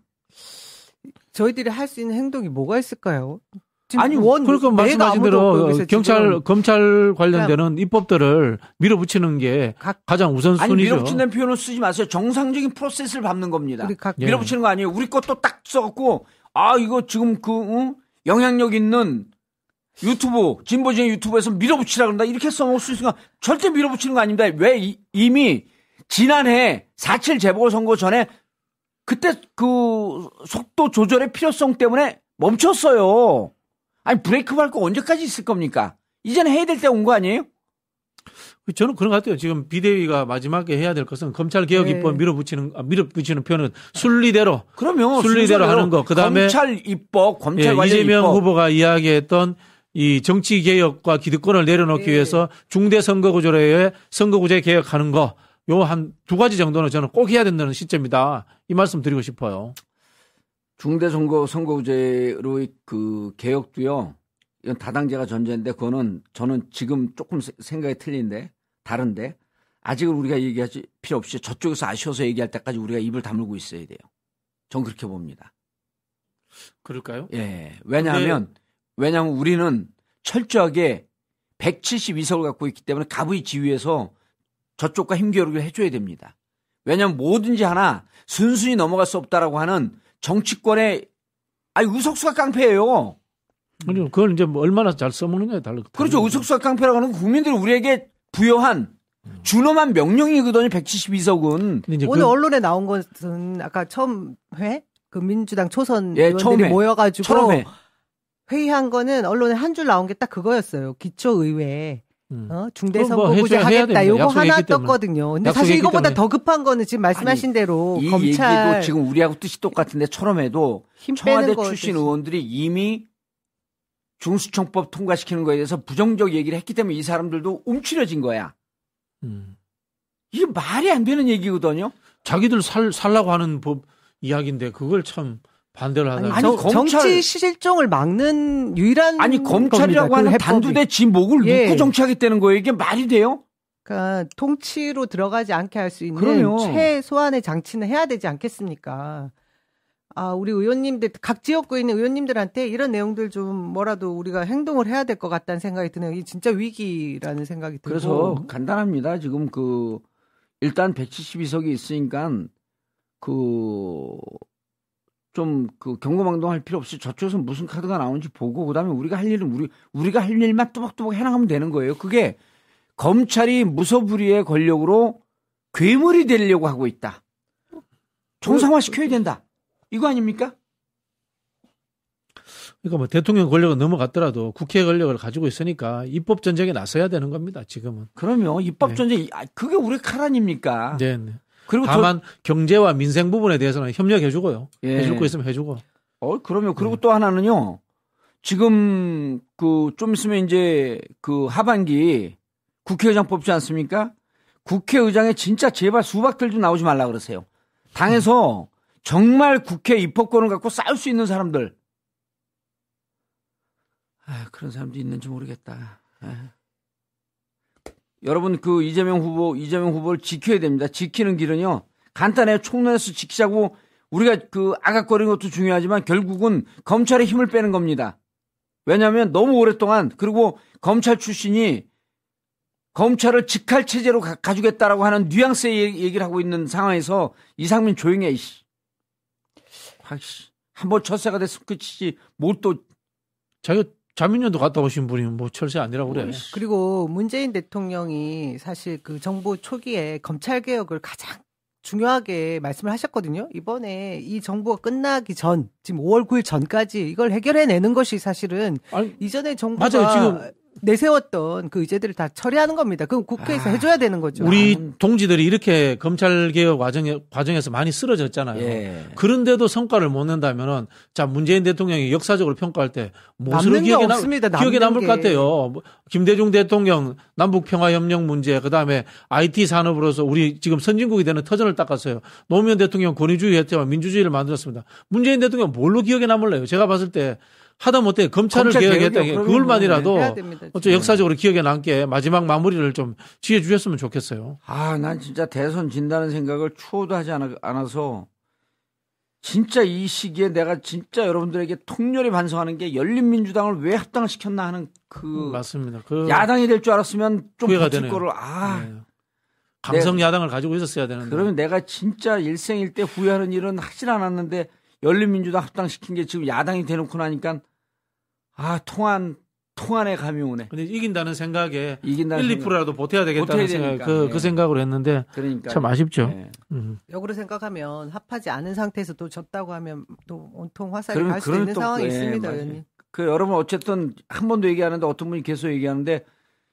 저희들이 할 수 있는 행동이 뭐가 있을까요? 지금 아니, 원 그러니까 내가 말씀하신 대로 경찰 검찰 관련되는 입법들을 밀어붙이는 게 각- 가장 아니 우선순위죠. 밀어붙인다는 표현을 쓰지 마세요. 정상적인 프로세스를 밟는 겁니다. 각 예. 밀어붙이는 거 아니에요. 우리 것도 딱 써갖고 아 이거 지금 그 응? 영향력 있는 유튜브 진보적인 유튜브에서 밀어붙이라 그런다 이렇게 써놓을 수 있으니까 절대 밀어붙이는 거 아닙니다. 왜 이, 이미 지난해 4.7 재보궐선거 전에 그때 그 속도 조절의 필요성 때문에 멈췄어요. 아니 브레이크 밟고 언제까지 있을 겁니까? 이제는 해야 될 때 온 거 아니에요? 저는 그런 것 같아요. 지금 비대위가 마지막에 해야 될 것은 검찰 개혁 네. 입법 밀어붙이는 아, 밀어붙이는 표현은 순리대로 그러면 순리대로 하는 거. 그다음에 검찰 입법, 검찰 예, 관련 이재명 입법 후보가 이야기했던 이 정치 개혁과 기득권을 내려놓기 예. 위해서 중대 선거구제에 선거구제 개혁하는 거 요 한 두 가지 정도는 저는 꼭 해야 된다는 시점이다. 이 말씀 드리고 싶어요. 중대 선거 선거제로의 그 개혁도요. 이건 다당제가 전제인데 그거는 저는 지금 조금 세- 생각이 틀린데 다른데 아직은 우리가 얘기하지 필요 없이 저쪽에서 아쉬워서 얘기할 때까지 우리가 입을 다물고 있어야 돼요. 전 그렇게 봅니다. 그럴까요? 예. 왜냐하면 왜냐하면 우리는 철저하게 172석을 갖고 있기 때문에 가부의 지위에서 저쪽과 힘겨루기를 해줘야 됩니다. 왜냐하면 뭐든지 하나 순순히 넘어갈 수 없다라고 하는 정치권의 아니 의석수가 깡패예요. 아니 그걸 이제 뭐 얼마나 잘 써먹느냐에 달라. 그렇죠. 의석수가 깡패라고 하는 건 국민들이 우리에게 부여한 준엄한 명령이거든요. 172석은. 근데 이제 오늘 그- 언론에 나온 것은 아까 처음 회? 그 민주당 초선 예, 의원들이. 모여가지고 회의한 거는 언론에 한 줄 나온 게 딱 그거였어요. 기초의회 음. 어? 중대 그럼 뭐 선거구제 하겠다. 요거 하나. 떴거든요. 근데 사실 이거보다 때문에. 더 급한 거는 지금 말씀하신 대로 이 검찰 얘기도 지금 우리하고 뜻이 똑같은데 처럼에도 힘 청와대 출신 뜻이- 의원들이 이미 중수청법 통과시키는 거에 대해서 부정적 얘기를 했기 때문에 이 사람들도 움츠려진 거야. 음. 이게 말이 안 되는 얘기거든요. 자기들 살 살라고 하는 법 이야기인데 그걸 참 반대를 하다. 아니, 아니, 정- 검찰- 정치 실종을 막는 유일한 아니 검찰이라고 겁니다. 그 하는 해법이. 단두대 지 목을 예. 놓고 정치하겠다는 거예요. 이게 말이 돼요? 그러니까 통치로 들어가지 않게 할 수 있는 그럼요. 최소한의 장치는 해야 되지 않겠습니까? 아, 우리 의원님들 각 지역구에 있는 의원님들한테 이런 내용들 좀 뭐라도 우리가 행동을 해야 될 것 같다는 생각이 드네요. 이 진짜 위기라는 생각이 들고. 그래서 간단합니다. 지금 그 일단 172석이 있으니까 그 좀 그 경고망동 할 필요 없이 저쪽에서 무슨 카드가 나오는지 보고 그다음에 우리가 할 일은 우리 우리가 할 일만 뚜벅뚜벅 해나가면 되는 거예요. 그게 검찰이 무소불위의 권력으로 괴물이 되려고 하고 있다. 정상화 시켜야 된다. 이거 아닙니까? 그러니까 뭐 대통령 권력은 넘어갔더라도 국회 권력을 가지고 있으니까 입법 전쟁에 나서야 되는 겁니다. 지금은. 그러면 입법 네. 전쟁 아, 그게 우리 칼 아닙니까? 네. 네. 그리고 더- 다만 경제와 민생 부분에 대해서는 협력해 주고요. 예. 해줄 거 있으면 해주고. 어, 그러면 네. 그리고 또 하나는요. 지금 그 좀 있으면 이제 그 하반기 국회의장 뽑지 않습니까? 국회의장에 진짜 제발 수박들 좀 나오지 말라 그러세요. 당에서 정말 국회 입법권을 갖고 싸울 수 있는 사람들. 아, 그런 사람도 있는지 모르겠다. 아. 여러분 그 이재명 후보 이재명 후보를 지켜야 됩니다. 지키는 길은요. 간단해요. 총론에서 지키자고 우리가 그 아각거리는 것도 중요하지만 결국은 검찰의 힘을 빼는 겁니다. 왜냐하면 너무 오랫동안 그리고 검찰 출신이 검찰을 직할 체제로 가, 가주겠다라고 하는 뉘앙스의 얘- 얘기를 하고 있는 상황에서 이상민 조용해 이씨. 아이씨. 한번 철새가 됐으면 끝이지 뭘 또 자기가 자민련도 갔다 오신 분이 뭐 철새 아니라고 그래. 그리고 문재인 대통령이 사실 그 정부 초기에 검찰 개혁을 가장 중요하게 말씀을 하셨거든요. 이번에 이 정부가 끝나기 전, 지금 5월 9일 전까지 이걸 해결해내는 것이 사실은 아니, 이전에 정부가 맞아요. 지금 내세웠던 그 의제들을 다 처리하는 겁니다. 그럼 국회에서 아, 해줘야 되는 거죠. 우리 나는- 동지들이 이렇게 검찰 개혁 과정에 과정에서 많이 쓰러졌잖아요. 예. 그런데도 성과를 못 낸다면은 자 문재인 대통령이 역사적으로 평가할 때 무엇으로 기억에, 남, 없습니다. 기억에 남을 게. 것 같아요. 뭐 김대중 대통령 남북 평화 협력 문제 그다음에 IT 산업으로서 우리 지금 선진국이 되는 터전을 닦았어요. 노무현 대통령 권위주의 혜택과 민주주의를 만들었습니다. 문재인 대통령 뭘로 기억에 남을래요? 제가 봤을 때 하다 못해 검찰을 검찰 개혁했다. 그걸만이라도 해야 됩니다. 어쩌 역사적으로 기억에 남게 마지막 마무리를 좀 지어 주셨으면 좋겠어요. 아, 난 진짜 대선 진다는 생각을 추호도 하지 않아, 않아서 진짜 이 시기에 내가 진짜 여러분들에게 통렬히 반성하는 게 열린민주당을 왜 합당을 시켰나 하는 그 맞습니다. 그 야당이 될 줄 알았으면 좀 후회가 버틸 되네요. 거를 아 네. 강성 야당을 가지고 있었어야 되는데. 그러면 내가 진짜 일생일대 후회하는 일은 하질 않았는데 열린민주당 합당시킨 게 지금 야당이 대놓고 나니까 아 통한 통한의 감이 오네 근데 이긴다는 생각에 이긴다는 1, 생각. 2%라도 보태야 되겠다는 생각, 되니까. 그, 네. 그 생각으로 했는데 그러니까 참 아쉽죠. 네. 음. 역으로 생각하면 합하지 않은 상태에서 또 졌다고 하면 또 온통 화살이 갈 그런 있는 또- 상황이 예, 있습니다. 그 여러분 어쨌든 한 번도 얘기하는데 어떤 분이 계속 얘기하는데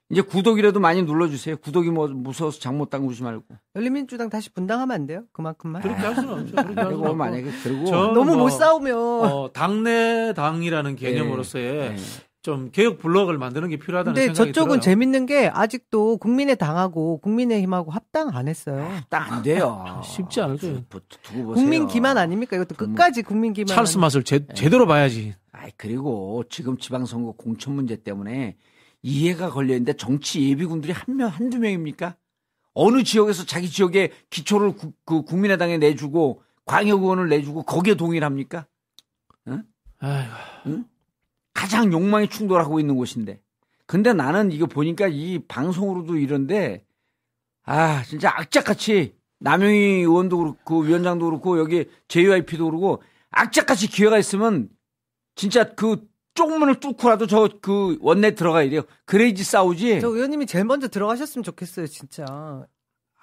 이제 구독이라도 많이 눌러주세요. 구독이 뭐 무서워서 장못 담그지 말고. 열린민주당 다시 분당하면 안 돼요? 그만큼만. 그렇게 할 수는 없죠. 그렇게 할 수는 그리고. 만약에 그리고 저- 너무 뭐, 못 싸우면 어, 당내 당이라는 개념으로서의 네. 좀 개혁 블록을 만드는 게 필요하다는 근데 생각이 저쪽은 들어요. 재밌는 게 아직도 국민의 당하고 국민의힘하고 합당 안 했어요. 딱안 돼요. 쉽지 않을 거예요. 국민 기만 아닙니까? 이것도 끝까지 국민 기만. 찰스 맛을 제, 네. 제대로 봐야지. 아이 그리고 지금 지방선거 공천 문제 때문에 이해가 걸려 있는데 정치 예비군들이 한 명 한두 명입니까? 어느 지역에서 자기 지역에 기초를 구- 그 국민의당에 내주고 광역 의원을 내주고 거기에 동의합니까? 아이고, 가장 욕망이 충돌하고 있는 곳인데. 근데 나는 이거 보니까 이 방송으로도 이런데, 아, 진짜 악착같이 남영희 의원도 그렇고, 그 위원장도 그렇고, 여기 JYP도 그러고, 악착같이 기회가 있으면, 진짜 그 쪽문을 뚫고라도 저 그 원내 들어가야 돼요. 그래야지 싸우지. 저 의원님이 제일 먼저 들어가셨으면 좋겠어요, 진짜.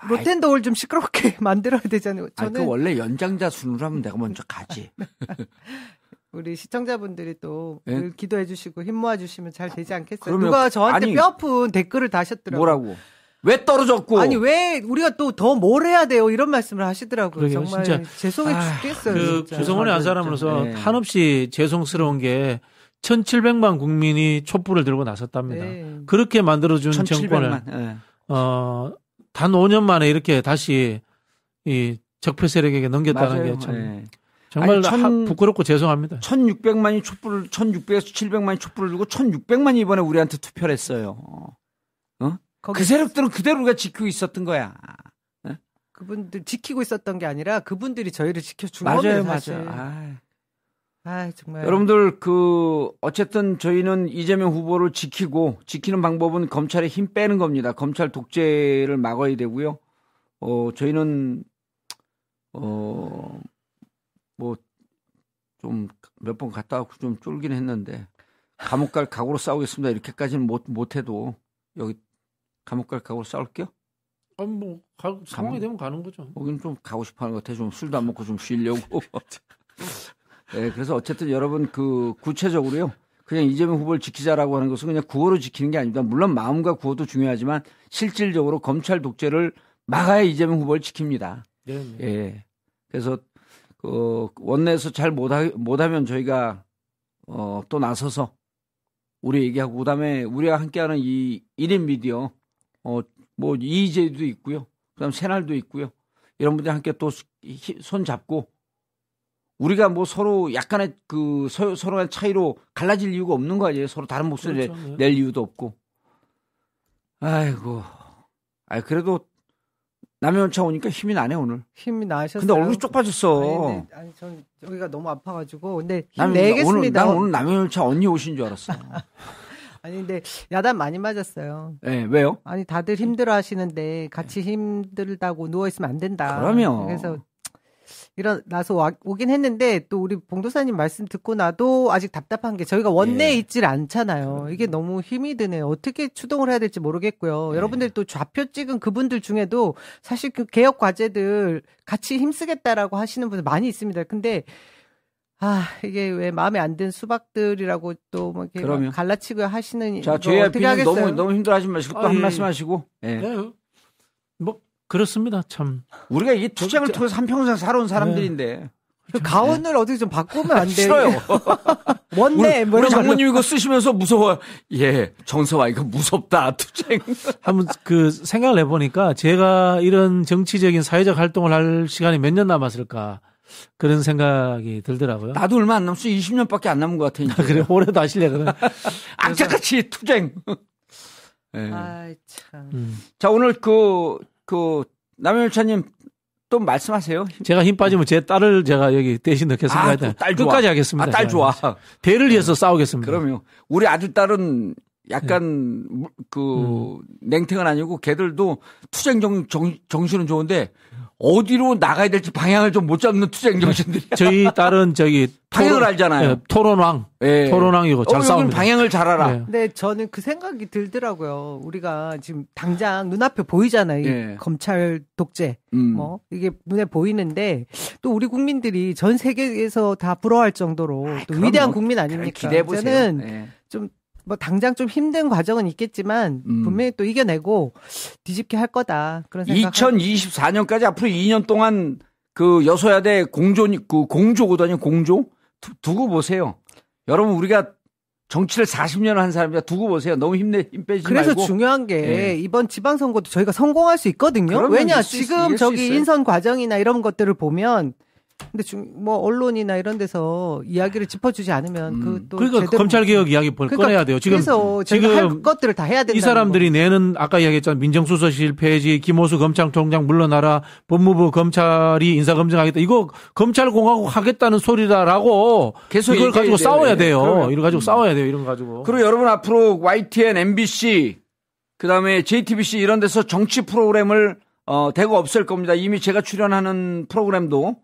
로텐더홀 좀 시끄럽게 만들어야 되잖아요. 저는 그 원래 연장자 순으로 하면 내가 먼저 가지. 우리 시청자분들이 또 예? 늘 기도해 주시고 힘 모아 주시면 잘 되지 않겠어요? 그러면 누가 저한테 아니, 뼈 아픈 댓글을 다셨더라고요. 뭐라고? 왜 떨어졌고? 아니 왜 우리가 또 더 뭘 해야 돼요? 이런 말씀을 하시더라고요. 그러게요, 정말 진짜. 죄송해 아, 죽겠어요. 그 진짜. 구성원의 한 사람으로서. 네. 한없이 죄송스러운 게 1700만 국민이 촛불을 들고 나섰답니다. 네. 그렇게 만들어준 정권을 1700만. 예. 어, 단 5년 만에 이렇게 다시 이 적폐 세력에게 넘겼다는 맞아요. 게참 예. 정말 아니, 천- 하- 부끄럽고 죄송합니다. 1600만이 촛불을 1600에서 700만이 촛불을 들고 1600만이 이번에 우리한테 투표를 했어요. 거기 그 세력들은 그대로 우리가 지키고 있었던 거야. 그분들 지키고 있었던 게 아니라 그분들이 저희를 지켜준 맞아요, 겁니다. 사실. 맞아요. 아, 아, 정말. 여러분들 그 어쨌든 저희는 이재명 후보를 지키고 지키는 방법은 검찰에 힘 빼는 겁니다. 검찰 독재를 막아야 되고요. 어 저희는 어 뭐 좀 몇 번 갔다 와고 좀 쫄긴 했는데 감옥 갈 각오로 싸우겠습니다. 이렇게까지는 못 못해도 여기 감옥 갈 각오로 싸울게요. 아, 뭐 가, 상황이 되면 가는 거죠. 거긴 좀 가고 싶어하는 것 같아. 좀 술도 안 먹고 좀 쉬려고. 네, 그래서 어쨌든 여러분 그 구체적으로요. 그냥 이재명 후보를 지키자라고 하는 것은 그냥 구호로 지키는 게 아닙니다. 물론 마음과 구호도 중요하지만 실질적으로 검찰 독재를 막아야 이재명 후보를 지킵니다. 네, 네. 예. 그래서 그 원내에서 잘 못하, 못하면 저희가 어, 또 나서서 우리 얘기하고 그다음에 우리가 함께하는 이 1인 미디어 어, 뭐 이재도 있고요. 그다음 새날도 있고요. 이런 분들 함께 또 손 잡고 우리가 뭐 서로 약간의 그 서, 서로 간 차이로 갈라질 이유가 없는 거 아니에요. 서로 다른 목소리 그렇죠, 네. 낼 이유도 없고. 아이고. 아 그래도 남의 연차 오니까 힘이 나네 오늘. 힘이 나셨어요. 근데 얼굴이 쪽 빠졌어. 아니, 아니, 전 여기가 너무 아파가지고. 근데 난 힘내겠습니다. 오늘 난 오늘 남의 연차 언니 오신 줄 알았어. 아니, 근데 야단 많이 맞았어요. 네, 왜요? 아니, 다들 힘들어 하시는데 같이 힘들다고 누워 있으면 안 된다. 그럼요. 그래서 일어나서 와- 오긴 했는데 또 우리 봉도사님 말씀 듣고 나도 아직 답답한 게 저희가 원내에 예. 있질 않잖아요. 이게 너무 힘이 드네요. 어떻게 추동을 해야 될지 모르겠고요. 예. 여러분들이 또 좌표 찍은 그분들 중에도 사실 그 개혁 과제들 같이 힘쓰겠다라고 하시는 분들 많이 있습니다. 근데 아 이게 왜 마음에 안 든 수박들이라고 또뭐 이렇게 그럼요. 막 갈라치고 하시는 자, 거 JYP는 어떻게 하겠어요? 너무 너무 힘들어하지 마시고 또 아, 한 예. 말씀 하시고. 예. 네. 뭐 그렇습니다. 참. 우리가 이 투쟁을 통해서 한평생 살아온 사람들인데. 그 가운을 어떻게 좀 바꾸면 안 돼요? 싫어요. 원내 우리, 뭐 우리 장모님 이거 쓰시면서 무서워요. 예, 정서와 이거 무섭다, 투쟁. 한번 그 생각을 해보니까 제가 이런 정치적인 사회적 활동을 할 시간이 몇 년 남았을까 그런 생각이 들더라고요. 나도 얼마 안 남았어. 20년밖에 안 남은 것 같아. 이제. 그래 올해도 하시려거든. 악착같이 투쟁. 예. 아 참. 음. 자, 오늘 그, 그, 남현차님 또 말씀하세요. 제가 힘 빠지면 제 딸을 제가 여기 대신 넣겠습니다. 아, 또딸 좋아. 끝까지 하겠습니다. 아, 딸. 좋아. 대를 위해서 싸우겠습니다. 그럼요. 우리 아들 딸은 약간 무- 그 냉탱은 아니고 걔들도 투쟁 정, 정, 정신은 좋은데 어디로 나가야 될지 방향을 좀 못 잡는 투쟁 정신들이. 저희 딸은 저기 방향을 알잖아요. 예, 토론왕, 예. 토론왕이고 잘 어, 싸웁니다. 방향을 잘 알아. 예. 근데 저는 그 생각이 들더라고요. 우리가 지금 당장 눈앞에 보이잖아요. 이 예. 검찰 독재. 음. 뭐 이게 눈에 보이는데 또 우리 국민들이 전 세계에서 다 부러워할 정도로 또 그럼요. 위대한 국민 아닙니까? 기대해 보세요. 저는 예. 뭐 당장 좀 힘든 과정은 있겠지만 음. 분명히 또 이겨내고 뒤집게 할 거다 그런 생각. 2024년까지 앞으로 2년 동안 그 여소야대 공조 그 공조거든요. 공조 두, 두고 보세요. 여러분 우리가 정치를 40년 한 사람이라 두고 보세요. 너무 힘내 힘 빼지 그래서 말고. 중요한 게 예. 이번 지방선거도 저희가 성공할 수 있거든요. 왜냐 지금 저기. 인선 과정이나 이런 것들을 보면 근데 중, 뭐 언론이나 이런 데서 이야기를 짚어주지 않으면 음. 그또 그러니까 검찰 개혁 이야기 볼 그러니까 꺼내야 돼요. 지금 그래서 저희가 할 지금 것들을 다 해야 된다. 이 사람들이 내는 아까 이야기했잖아 민정수석실 폐지, 김호수 검찰총장 물러나라, 법무부 검찰이 인사 검증하겠다. 이거 검찰 공화국 하겠다는 소리다라고 계속 이걸 가지고 돼요. 싸워야 예, 돼요. 그럼요. 이걸 가지고 음. 싸워야 돼요. 이런 거 가지고. 그리고 여러분 앞으로 YTN, MBC, 그 다음에 JTBC 이런 데서 정치 프로그램을 어, 대거 없앨 겁니다. 이미 제가 출연하는 프로그램도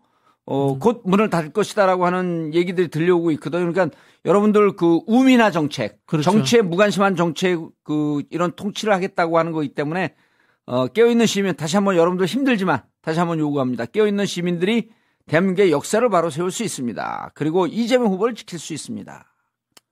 어, 음. 곧 문을 닫을 것이다라고 하는 얘기들이 들려오고 있거든요. 그러니까 여러분들 그 우민화 정책, 그렇죠. 정치에 무관심한 정책 그 이런 통치를 하겠다고 하는 거기 때문에 어, 깨어있는 시민 다시 한번 여러분들 힘들지만 다시 한번 요구합니다. 깨어있는 시민들이 대한민국의 역사를 바로 세울 수 있습니다. 그리고 이재명 후보를 지킬 수 있습니다.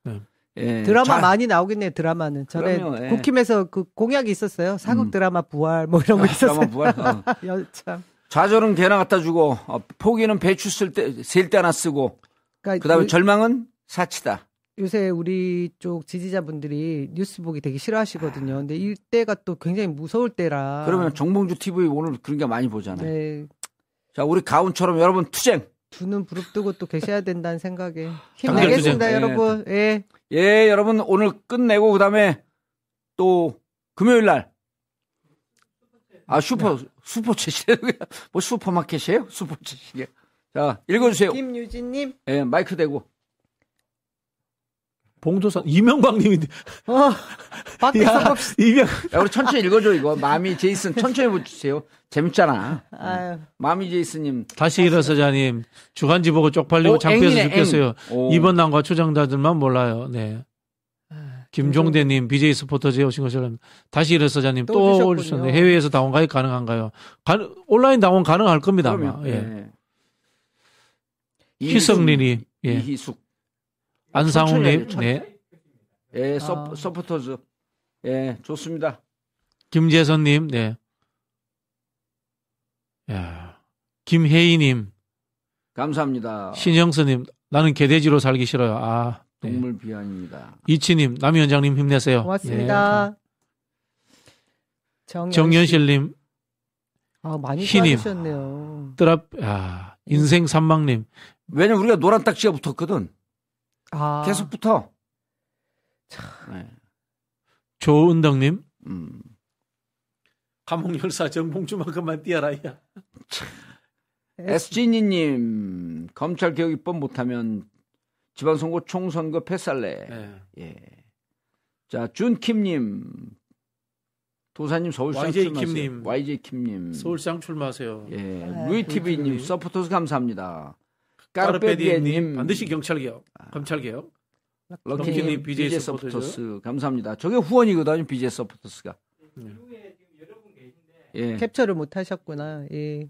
네. 예, 드라마 자, 많이 나오겠네요. 드라마는 전에 그럼요, 예. 국힘에서 그 공약이 있었어요. 사국 음. 드라마 부활 뭐 이런 거 있었어요. 드라마 부활. 어. 여- 참. 좌절은 개나 갖다 주고 어, 포기는 배추 쓸때셀때 하나 쓰고 그러니까 그다음에 요- 절망은 사치다. 요새 우리 쪽 지지자분들이 뉴스 보기 되게 싫어하시거든요. 근데 이때가 또 굉장히 무서울 때라. 그러면 정봉주 TV 오늘 그런 게 많이 보잖아요. 네, 자 우리 가훈처럼 여러분 투쟁. 두 눈 부릅뜨고 또 계셔야 된다는 생각에 당장 힘내겠습니다. 여러분. 예. 예 여러분 오늘 끝내고 그다음에 또 금요일 날. 아 슈퍼 슈퍼챗이에요. 뭐 슈퍼마켓이에요? 슈퍼챗이에요. 자 읽어주세요. 김유진님, 예 마이크 대고. 봉도사 이명박님이 어, 야. 이명 야 우리 천천히 읽어줘 이거. 마미 제이슨 천천히 보주세요. 재밌잖아. 아유, 마미 제이슨님. 다시 일어서자님 주간지 보고 쪽팔리고 오, 앵이네, 죽겠어요. 이번 난과 초정자들만 몰라요. 네. 김종대님 BJ 스포터즈에 오신 것을 다시 일어서자님 또. 올주셨네. 해외에서 당원 가입 가능한가요? 가, 온라인 당원 가능할 겁니다. 아마. 예. 예. 희성린이 예. 이희숙. 해요, 네. 예, 서, 아. 서포터즈. 예, 좋습니다. 김재선님 네. 야. 김혜희님 감사합니다. 신영선님 나는 개돼지로 살기 싫어요. 아 네. 동물 비안입니다. 이치님 남 위원장님 힘내세요. 고맙습니다. 정연 네. 정연실님 아, 많이 희님. 뜨랍 야 인생 산망님 왜냐면 우리가 노란 딱지가 붙었거든. 아, 계속 붙어. 네. 조은덕님 음. 감옥열사 정봉주만큼만 뛰어라 야. SG니님, 검찰 개혁 입법 못하면 지방선거 총선거 패살래. 네. 예. 자, 준킴님, 도사님 서울시장 YJ 출마하세요. YJ 킴님. 서울시장 출마하세요. 예, 아, 루이티비님. 서포터스 감사합니다. 까르페디에님 반드시 경찰 개혁, 검찰 개혁. 럭키님, BJ BJ. 서포터스 감사합니다. 저게 후원이거든요, BJ 서포터스가. 네. 예. 캡처를 못 하셨구나. 예.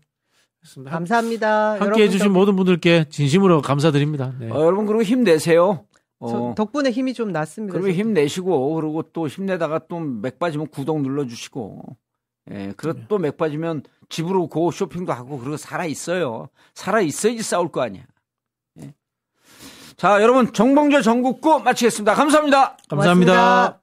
감사합니다. 함께 해주신 모든 분들께 진심으로 감사드립니다. 네. 어, 여러분 그리고 힘내세요. 저 어, 덕분에 힘이 좀 났습니다. 그러면 힘내시고 그리고 또 힘내다가 또 맥 빠지면 구독 눌러주시고 예, 그리고 또맥 빠지면 집으로 고 쇼핑도 하고 그리고 살아 있어요. 살아 있어야지 싸울 거 아니야. 예. 자 여러분 정봉재 전국구 마치겠습니다. 감사합니다. 감사합니다. 고맙습니다.